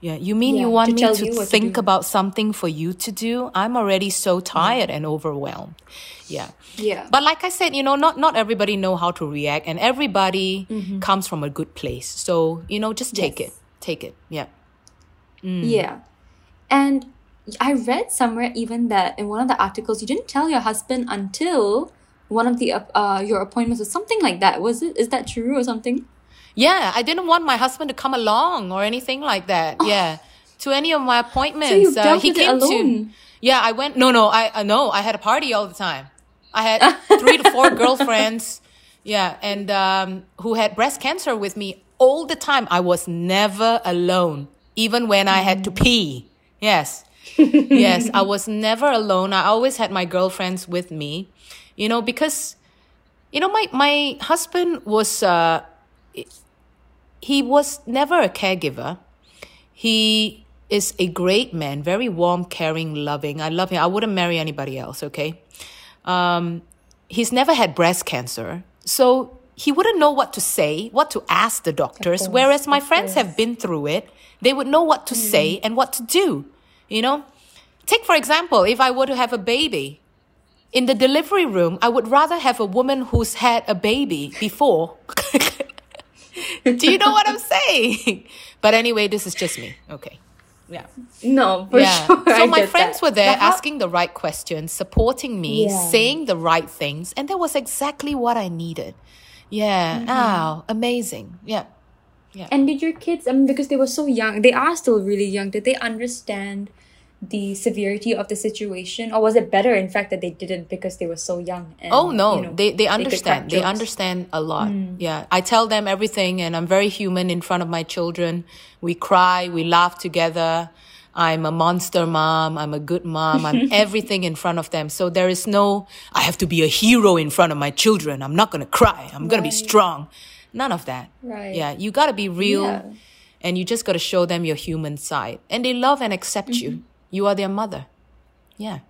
Yeah, you mean Yeah, you want to me to what to think about something for you to do? I'm already so tired and overwhelmed. Yeah. Yeah. But like I said, you know, not not everybody know how to react, and everybody comes from a good place. So you know, just take Mm-hmm. Yes. it, take it. Yeah. Yeah. And I read somewhere even that in one of the articles, you didn't tell your husband until one of the uh your appointments or something like that. Was it? Is that true or something? Yeah, I didn't want my husband to come along or anything like that. Yeah, to any of my appointments. you uh, he came to. alone? Yeah, I went. No, no, I uh, no, I had a party all the time. I had <laughs> three to four girlfriends. Yeah, and um, who had breast cancer with me all the time. I was never alone, even when I had to pee. Yes. <laughs> yes, I was never alone. I always had my girlfriends with me, you know, because, you know, my, my husband was, uh, he was never a caregiver. He is a great man, very warm, caring, loving. I love him. I wouldn't marry anybody else, okay? Um, he's never had breast cancer. So he wouldn't know what to say, what to ask the doctors. course, whereas my friends have been through it, they would know what to say and what to do. You know? Take, for example, if I were to have a baby, in the delivery room, I would rather have a woman who's had a baby before. <laughs> Do you know what I'm saying? But anyway, this is just me. Okay. Yeah. No, for yeah. sure. So I my friends that. were there how- asking the right questions, supporting me, Yeah. saying the right things, and that was exactly what I needed. Yeah. Mm-hmm. Oh, amazing. Yeah. Yeah. And did your kids, I mean, because they were so young, they are still really young, did they understand the severity of the situation? Or was it better, in fact, that they didn't because they were so young? And, Oh no, you know, they they understand. crack They understand a lot. Yeah, I tell them everything, and I'm very human in front of my children. We cry, we laugh together. I'm a monster mom. I'm a good mom. I'm <laughs> everything in front of them. So there is no, I have to be a hero in front of my children. I'm not going to cry. I'm going to be strong. None of that. Right. Yeah. You got to be real Yeah. and you just got to show them your human side. And they love and accept Mm-hmm. you. You are their mother. Yeah.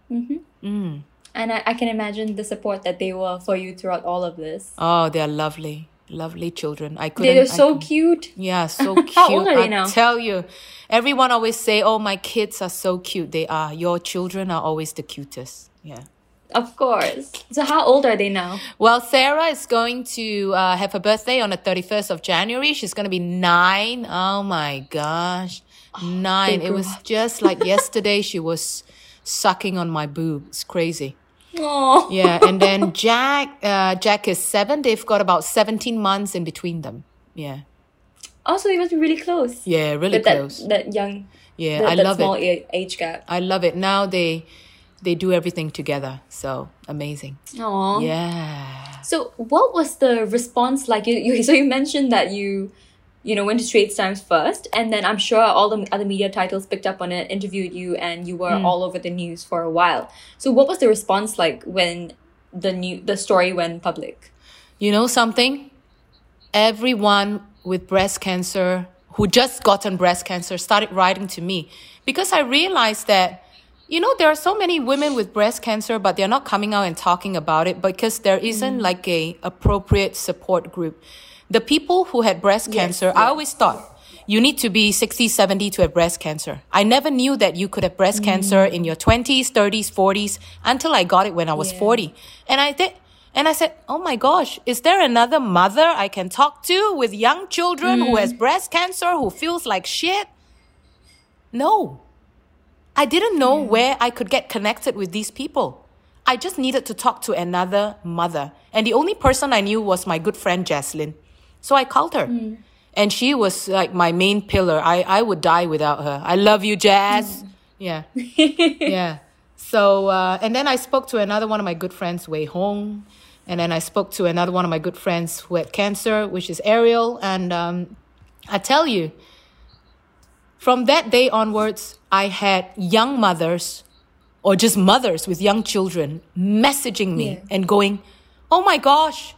And I, I can imagine the support that they were for you throughout all of this. Oh, they're lovely. Lovely children. I couldn't. They are so couldn't- cute. Yeah, <laughs> so cute. How old are they I now? tell you, everyone always say, "Oh, my kids are so cute." They are. Your children are always the cutest. Yeah. Of course. So how old are they now? Well, Sarah is going to uh, have her birthday on the thirty first of January. She's going to be nine. Oh my gosh, nine! It was just like <laughs> yesterday. She was sucking on my boob. It's crazy. Oh. Yeah, and <laughs> then Jack, uh, Jack is seven. They've got about seventeen months in between them. Yeah. Also, must be really close. Yeah, really that, close. that young, yeah, that, I that love small it. a- age gap. I love it. Now they they do everything together. So amazing. Aww. Yeah. So, what was the response like? You, you <laughs> so you mentioned that you, you know, went to Straits Times first, and then I'm sure all the other media titles picked up on it, interviewed you, and you were hmm. all over the news for a while. So, what was the response like when the new the story went public? You know something? Everyone with breast cancer who just gotten breast cancer started writing to me because I realized that you know there are so many women with breast cancer but they're not coming out and talking about it because there isn't hmm. like a appropriate support group. The people who had breast cancer, I always thought you need to be 60, 70 to have breast cancer. I never knew that you could have breast cancer mm. in your 20s, 30s, 40s until I got it when I was Yeah. 40. And I did and I said, "Oh my gosh, is there another mother I can talk to with young children who mm. has breast cancer who feels like shit?" No. I didn't know where I could get connected with these people. I just needed to talk to another mother. And the only person I knew was my good friend Jaslyn. So I called her. And she was like my main pillar. I, I would die without her. I love you, Jazz. Yeah. <laughs> yeah. So, uh, and then I spoke to another one of my good friends, Wei Hong. And then I spoke to another one of my good friends who had cancer, which is Ariel. And um, I tell you, from that day onwards, I had young mothers or just mothers with young children messaging me Yeah. and going, Oh my gosh,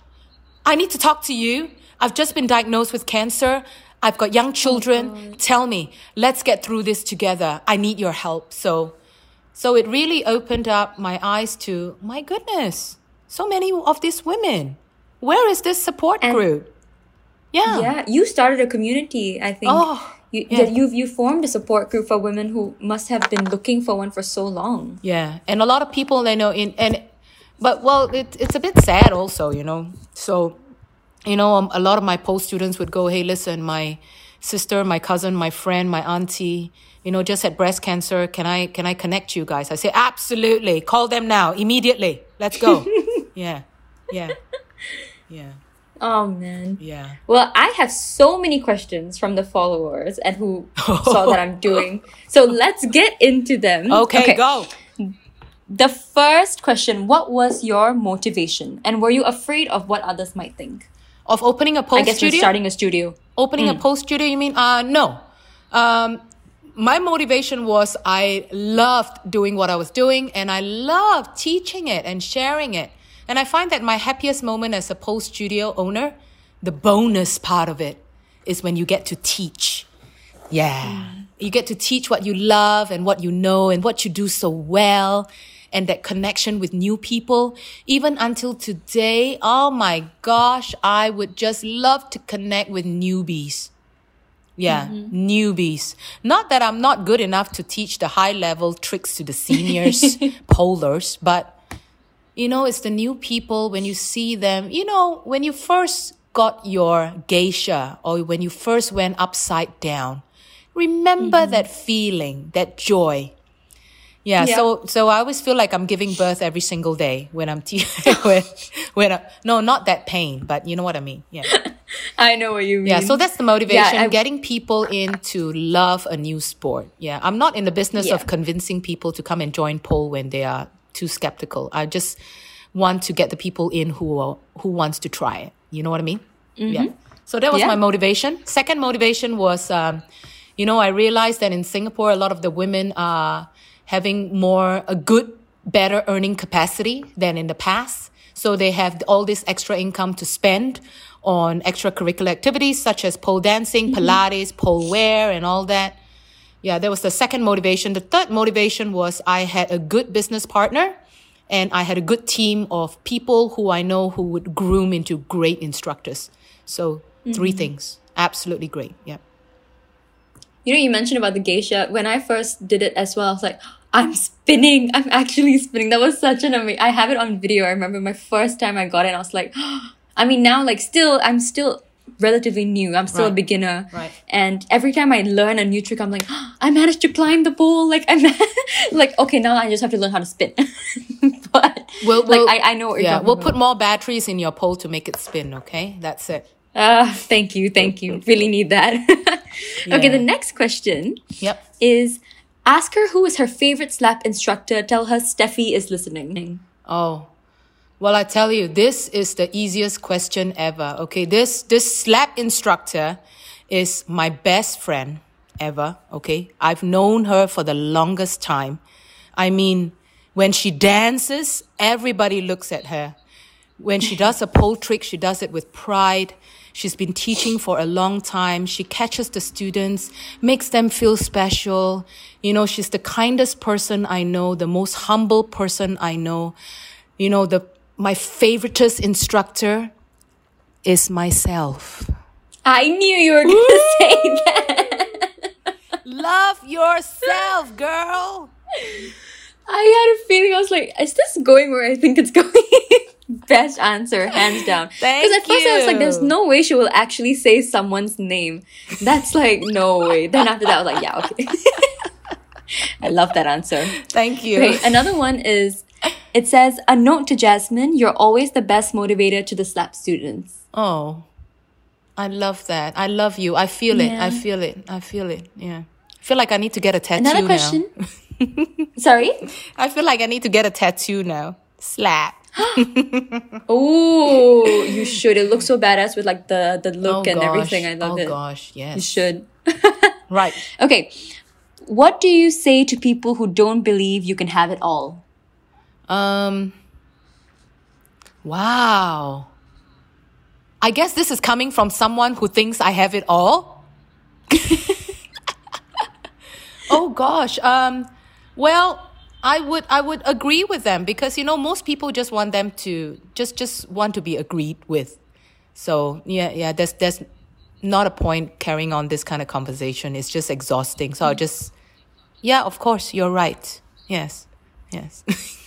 I need to talk to you. I've just been diagnosed with cancer. I've got young children. Oh, Tell me, let's get through this together. I need your help. So, so it really opened up my eyes to, my goodness, so many of these women. Where is this support And- group? Yeah. Yeah, you started a community. I think. Oh, You, yeah. yeah. you you formed a support group for women who must have been looking for one for so long. Yeah, and a lot of people they know in and, but well, it, it's a bit sad also, you know. So, you know, um, a lot of my pole students would go, "Hey, listen, my sister, my cousin, my friend, my auntie, you know, just had breast cancer. Can I can I connect you guys?" I say, "Absolutely, call them now, immediately. Let's go." <laughs> yeah, yeah, yeah, Oh man. yeah. Well, I have so many questions from the followers and who saw that I'm <laughs> doing. So let's get into them. Okay, go. The first question, what was your motivation? And were you afraid of what others might think? Of opening a pole I guess studio. starting a studio. Opening a pole studio, you mean? Uh, no. Um, my motivation was I loved doing what I was doing and I loved teaching it and sharing it. And I find that my happiest moment as a pole studio owner, the bonus part of it is when you get to teach. Yeah. You get to teach what you love and what you know and what you do so well and that connection with new people. Even until today, oh my gosh, I would just love to connect with newbies. Yeah, mm-hmm. newbies. Not that I'm not good enough to teach the high level tricks to the seniors, <laughs> polers, but you know, it's the new people when you see them, you know, when you first got your geisha or when you first went upside down, remember mm-hmm. that feeling, that joy. Yeah, Yeah. so so I always feel like I'm giving birth every single day when I'm te- <laughs> when when I, no, not that pain, but you know what I mean. Yeah. <laughs> I know what you mean. Yeah, so that's the motivation, I- getting people in to love a new sport. Yeah, I'm not in the business Yeah. of convincing people to come and join pole when they are too skeptical. I just want to get the people in who are, who wants to try it. You know what I mean? Yeah. So that was Mm-hmm. Yeah. my motivation. Second motivation was, um, you know, I realized that in Singapore, a lot of the women are having more a good, better earning capacity than in the past. So they have all this extra income to spend on extracurricular activities such as pole dancing, mm-hmm. Pilates, pole wear, and all that. Yeah, that was the second motivation. The third motivation was I had a good business partner and I had a good team of people who I know who would groom into great instructors. So 3 mm-hmm. things. Absolutely great. Yeah. You know, you mentioned about the geisha. When I first did it as well, I was like, I'm spinning. I'm actually spinning. That was such an amazing. I have it on video. I remember my first time I got it. I was like, <gasps> I mean, now like still, I'm still relatively new. I'm still a beginner. Right. And every time I learn a new trick, I'm like, <gasps> I managed to climb the pole. Like I'm <laughs> like, okay, now I just have to learn how to spin. <laughs> but We'll, like we'll- I, I know what you're yeah, we'll about. put more batteries in your pole to make it spin, okay? That's it. Uh, thank you, thank you. Really need that. <laughs> Okay, the next question Yep. is ask her who is her favorite slap instructor. Tell her Steffi is listening. Oh. Well, I tell you, this is the easiest question ever. Okay, this this slap instructor is my best friend ever. Okay, I've known her for the longest time. I mean, when she dances, everybody looks at her. When she does a pole trick, she does it with pride. She's been teaching for a long time. She catches the students, makes them feel special. You know, she's the kindest person I know, the most humble person I know. You know, the my favoriteest instructor is myself. I knew you were going to say that. Love yourself, girl. <laughs> I had a feeling I was like, is this going where I think it's going? <laughs> Best answer, hands down. <laughs> Thank at first I was like, there's no way she will actually say someone's name. That's like, no way. Then after that, I was like, yeah, okay. <laughs> I love that answer. Thank you. Okay, another one is it says, a note to Jasmine, you're always the best motivator to the SLAP students. Oh, I love that. I love you. I feel it. I feel it. I feel it. Yeah. I feel like I need to get a tattoo Another now. question. <laughs> Sorry? I feel like I need to get a tattoo now. Slap. <gasps> Oh, you should. It looks so badass with like the, the look oh and gosh. everything. I love oh it. Oh gosh, yes. You should. <laughs> Right. Okay. What do you say to people who don't believe you can have it all? Um. Wow. I guess this is coming from someone who thinks I have it all. <laughs> oh gosh. Um. Well, I would I would agree with them because you know most people just want them to just just want to be agreed with. So yeah, yeah. There's there's not a point carrying on this kind of conversation. It's just exhausting. So I'll just yeah. Of course, you're right. Yes. Yes. <laughs>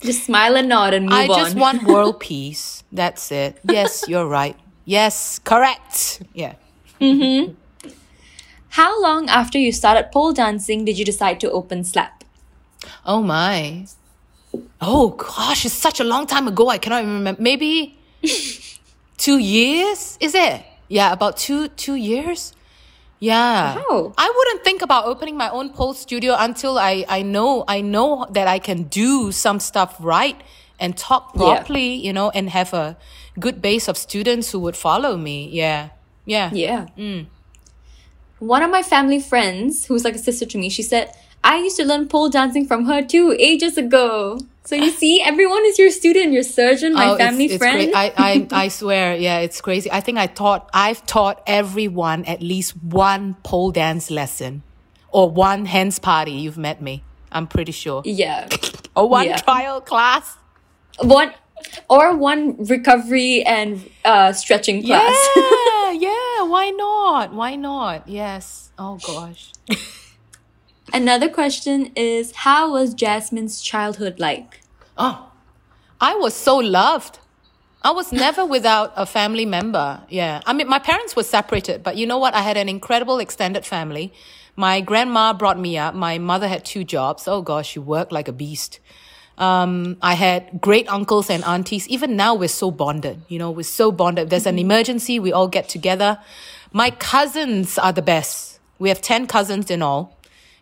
Just smile and nod and move I on. I just want world <laughs> peace. That's it. Yes, you're right. Yes, correct. Yeah. Mm-hmm. How long after you started pole dancing did you decide to open slap? Oh my. Oh gosh, it's such a long time ago. I cannot remember. Maybe <laughs> two years? Is it? Yeah, about two two years. Yeah. Wow. I wouldn't think about opening my own pole studio until I, I know I know that I can do some stuff right and talk Yeah. properly, you know, and have a good base of students who would follow me. Yeah. Yeah. Yeah. Mm. One of my family friends, who's like a sister to me, she said, I used to learn pole dancing from her too, ages ago. So you see, everyone is your student, your surgeon, my Oh, it's- family it's friend. cra- I, I, <laughs> I swear, yeah, it's crazy. I think I taught, I've taught everyone at least one pole dance lesson or one hands party. You've met me. I'm pretty sure. yeah. Or one Yeah. trial class. One or one recovery and uh, stretching class. Yeah, <laughs> yeah. Why not? Why not? Yes. Oh gosh. <laughs> Another question is how was Jasmine's childhood like? Oh, I was so loved. I was never <laughs> without a family member. Yeah. I mean, my parents were separated, but you know what? I had an incredible extended family. My grandma brought me up. My mother had two jobs. Oh gosh, she worked like a beast. Um, I had great uncles and aunties. Even now, we're so bonded. You know, we're so bonded. If there's an emergency, we all get together. My cousins are the best. We have 10 cousins in all.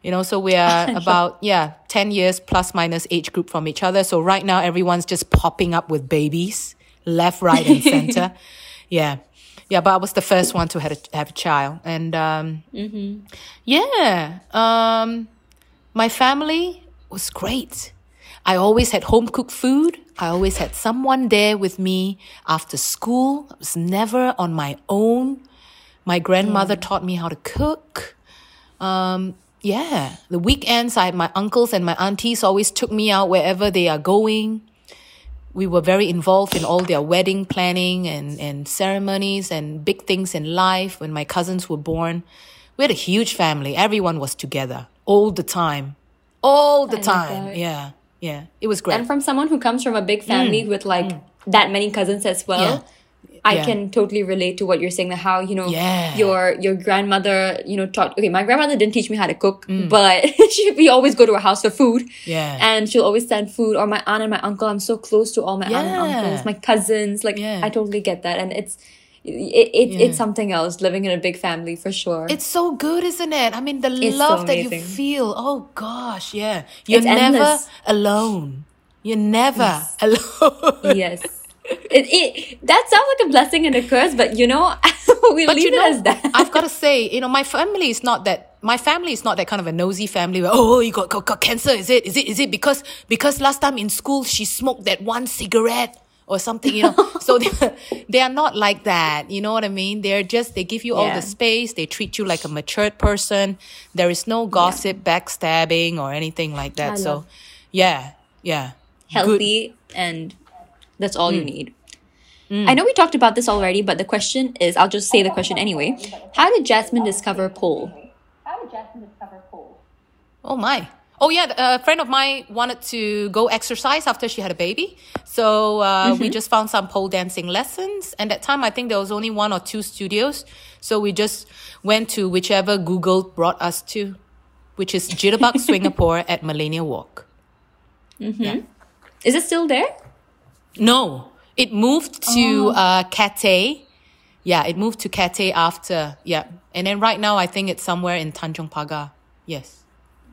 You know, so we are <laughs> about, yeah, 10 years plus minus age group from each other. So right now, everyone's just popping up with babies left, right, and center. <laughs> yeah. Yeah, but I was the first one to have a, have a child. And, um, yeah, um, my family was great. I always had home cooked food. I always had someone there with me after school. I was never on my own. My grandmother taught me how to cook. Um, yeah, the weekends, I my uncles and my aunties always took me out wherever they are going. We were very involved in all their wedding planning and, and ceremonies and big things in life when my cousins were born. We had a huge family. Everyone was together all the time. All the love time. Yeah. Yeah. It was great. And from someone who comes from a big family with like that many cousins as well, Mm. Yeah. I Yeah. can totally relate to what you're saying. That how you know Yeah. your your grandmother, you know, taught. Okay, my grandmother didn't teach me how to cook, Mm. but <laughs> she, we always go to her house for food. Yeah. and she'll always send food. Or my aunt and my uncle. I'm so close to all my aunt and uncles, my cousins. Like Yeah. I totally get that, and it's it, it it's something else living in a big family for sure. It's so good, isn't it? I mean, the It's so love that you feel. Oh gosh, yeah. You're It's never endless. alone. You're never <laughs> alone. yes. It, it that sounds like a blessing and a curse, but you know, <laughs> we But leave you know, it as that. I've got to say, you know, my family is not that. My family is not that kind of a nosy family where oh, you got, got got cancer. Is it? Is it? Is it because because last time in school she smoked that one cigarette or something? You know, <laughs> so they, they are not like that. You know what I mean? They're just they give you all the space. They treat you like a matured person. There is no gossip, backstabbing, or anything like that. I so, yeah, yeah, Good. healthy and that's all Mm. you need. I know we talked about this already, but the question is I'll just say the question anyway. How did Jasmine discover pole? How did Jasmine discover pole? Oh my. Oh yeah, a friend of mine wanted to go exercise after she had a baby. So uh, we just found some pole dancing lessons. And that time I think there was only one or two studios. So we just went to whichever Google brought us to, which is Jitterbug <laughs> Singapore at Millennia Walk. Is it still there? No, it moved to uh, Cathay. Yeah, it moved to Cathay after. Yeah. And then right now I think it's somewhere in Tanjong Pagar. Yes.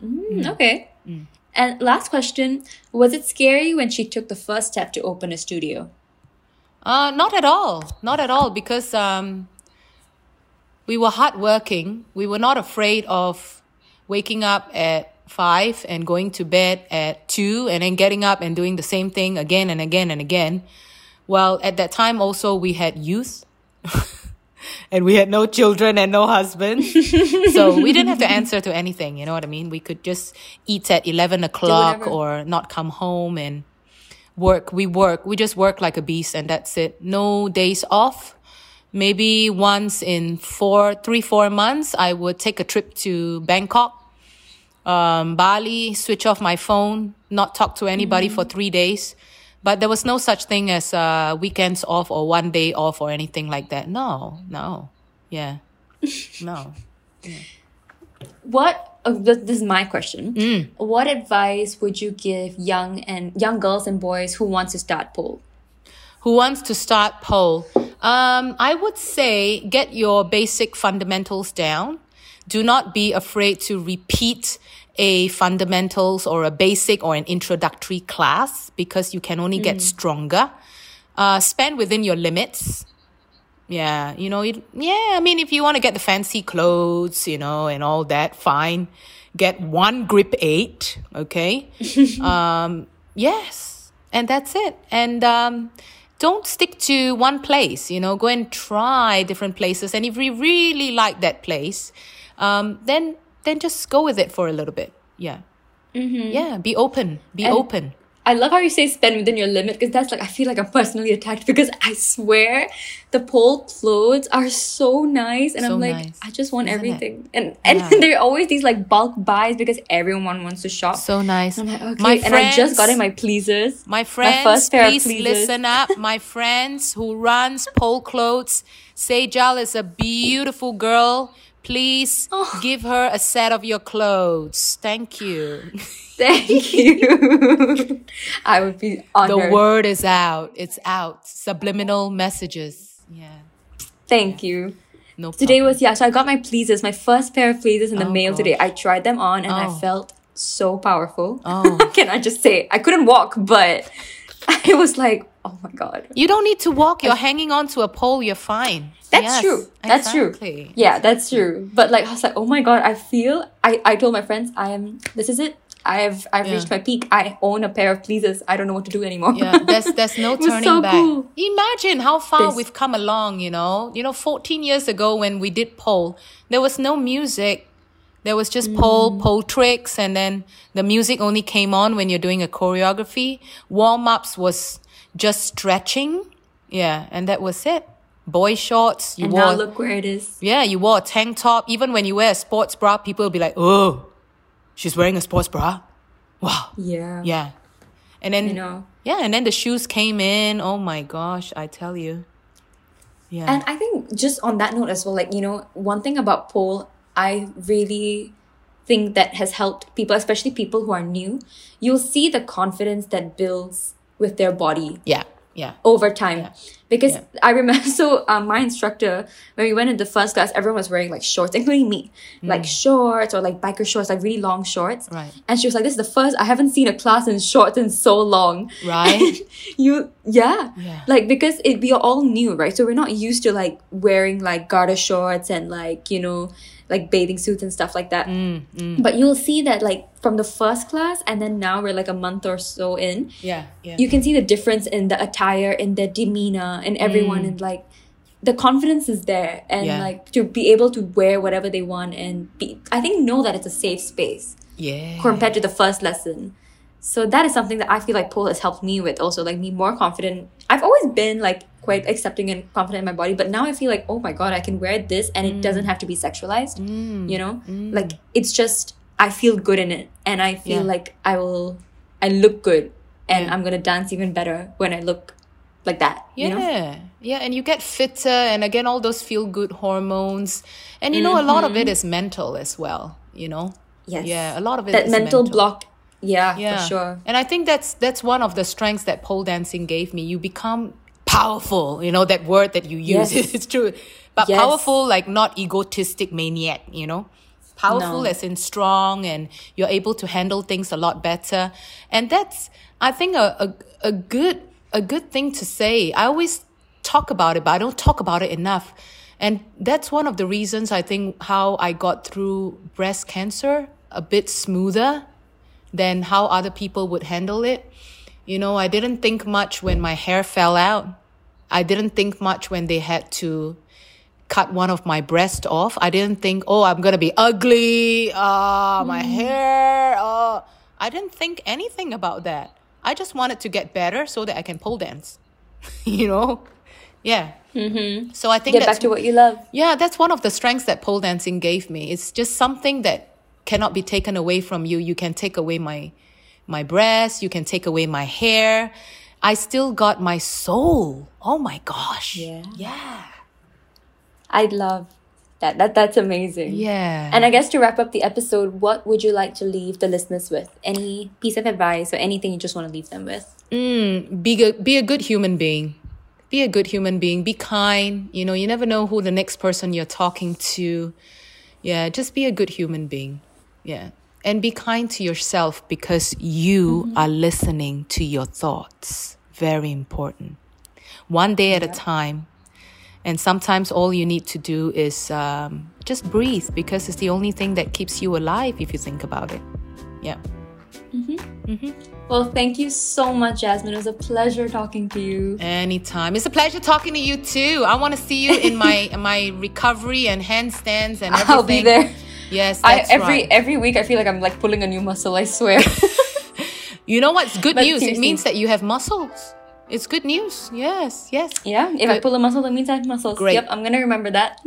Mm, Okay. And last question Was it scary when she took the first step to open a studio? Uh, not at all. Not at all because um, we were hardworking. We were not afraid of waking up at five and going to bed at two and then getting up and doing the same thing again and again and again. Well, at that time also we had youth <laughs> and we had no children and no husband. <laughs> so we didn't have to answer to anything. You know what I mean? We could just eat at 11 o'clock or not come home and work. We work. We just work like a beast and that's it. No days off. Maybe once in four, three, four months, I would take a trip to Bangkok, um, Bali, switch off my phone, not talk to anybody for three days. But there was no such thing as uh, weekends off or one day off or anything like that. No, no. Yeah. <laughs> No. What uh, this this is my question. Mm. What advice would you give young and young girls and boys who wants to start pole? who wants to start pole um, i would say get your basic fundamentals down do not be afraid to repeat a fundamentals or a basic or an introductory class because you can only get stronger uh, spend within your limits yeah, you know, it, yeah, I mean, if you want to get the fancy clothes, you know, and all that, fine. Get one grip eight, okay? <laughs> um, yes, and that's it. And um, don't stick to one place, you know, go and try different places. And if you really like that place, um, then then just go with it for a little bit. Yeah. Yeah, be open, be And- open. I love how you say spend within your limit because that's like I feel like I'm personally attacked because I swear the pole clothes are so nice and So I'm like nice, I just want isn't it? everything and and Yeah. <laughs> there are always these like bulk buys because everyone wants to shop. So nice. I'm like, okay, My and I just got in my pleasers. My friends, first pair of please pleasers. listen up. <laughs> My friends who runs pole clothes, Sejal is a beautiful girl. Please Oh. give her a set of your clothes. Thank you. <laughs> Thank you. I would be honored. The word is out. It's out. Subliminal messages. Yeah. Thank you. No Today problem. was yeah, so I got my pleasers, my first pair of pleasers in the Oh, mail today. I tried them on and I Oh. felt so powerful. Oh. <laughs> Can I just say I couldn't walk, but <laughs> it was like, oh my god. You don't need to walk. You're hanging on to a pole. You're fine. That's Yes, true. That's exactly. true. Yeah, that's true. But like I was like, oh my god, I feel I, I told my friends I am this is it. I've I've Yeah. reached my peak. I own a pair of pleasers. I don't know what to do anymore. Yeah, there's there's no <laughs> turning so back. cool. Imagine how far This- we've come along, you know. You know, 14 years ago when we did pole, there was no music. There was just pole, Mm. pole tricks, and then the music only came on when you're doing a choreography. Warm ups was just stretching. Yeah, and that was it. Boy shorts. You and wore now look where it is. yeah, you wore a tank top. Even when you wear a sports bra, people will be like, "Oh, she's wearing a sports bra." Wow. Yeah. Yeah. And then You know. yeah, and then the shoes came in. Oh my gosh, I tell you. Yeah. And I think just on that note as well, like, you know, one thing about pole, I really think that has helped people, especially people who are new, you'll see the confidence that builds with their body. yeah. Yeah. over time Yeah. because Yeah. I remember <laughs> so um, my instructor when we went into first class everyone was wearing like shorts <laughs> including me like shorts or like biker shorts like really long shorts Mm. Right. and she was like this is the first I haven't seen a class in shorts in so long <laughs> Right. you yeah. Yeah. like because it we are all new right so we're not used to like wearing like garter shorts and like you know like bathing suits and stuff like that Mm, but you'll see that like from the first class and then now we're like a month or so in Yeah. Yeah. you can see the difference in the attire in their demeanor and everyone and like the confidence is there and Yeah. like to be able to wear whatever they want and be i think know that it's a safe space yeah. compared to the first lesson so that is something that i feel like pole has helped me with also like me more confident i've always been like quite accepting and confident in my body but now i feel like oh my god i can wear this and it doesn't mm. have to be sexualized mm. you know mm. like it's just i feel good in it and i feel Yeah. like i will i look good and Yeah. i'm gonna dance even better when i look like that you know Yeah. Yeah. And you get fitter and again, all those feel good hormones. And you know, a lot of it mm-hmm. is mental as well, you know? yes Yeah. A lot of it that is mental, block yeah, Yeah. for sure And I think that's that's one of the strengths that pole dancing gave me. You become powerful, you know, that word that you use. Yes. <laughs> it's true. But Yes. powerful, like not egotistic maniac, you know? Powerful No. as in strong and you're able to handle things a lot better. And that's I think a, a, a good a good thing to say. I always talk about it, but I don't talk about it enough. And that's one of the reasons I think how I got through breast cancer a bit smoother than how other people would handle it. You know, I didn't think much when my hair fell out. I didn't think much when they had to cut one of my breast off. I didn't think, oh, I'm gonna be ugly. Ah, my hair. Oh, I didn't think anything about that. I just wanted to get better so that I can pole dance. <laughs> you know, yeah. Mm-hmm. So I think get that's back to what you love yeah, that's one of the strengths that pole dancing gave me. It's just something that cannot be taken away from you. You can take away my my breasts, you can take away my hair. I still got my soul. Oh my gosh. Yeah. Yeah. i love that that that's amazing Yeah. And I guess to wrap up the episode, what would you like to leave the listeners with? Any piece of advice or anything you just want to leave them with? Mm, be a, be a good human being. Be a good human being. Be kind. You know, you never know who the next person you're talking to. Yeah, just be a good human being. Yeah. And be kind to yourself because you mm-hmm. are listening to your thoughts. Very important. One day at a time. And sometimes all you need to do is um, just breathe because it's the only thing that keeps you alive if you think about it. Yeah. Mm-hmm. Mm-hmm. Well, thank you so much, Jasmine. It was a pleasure talking to you. Anytime. It's a pleasure talking to you too. I want to see you in my <laughs> my recovery and handstands and everything. I'll be there. Yes, I, every right. every week I feel like I'm like pulling a new muscle. I swear. <laughs> You know what's good But news? It means that you have muscles. It's good news. Yes, yes. yeah, if I pull a muscle, that means I have muscles. Great. Yep, I'm gonna remember that.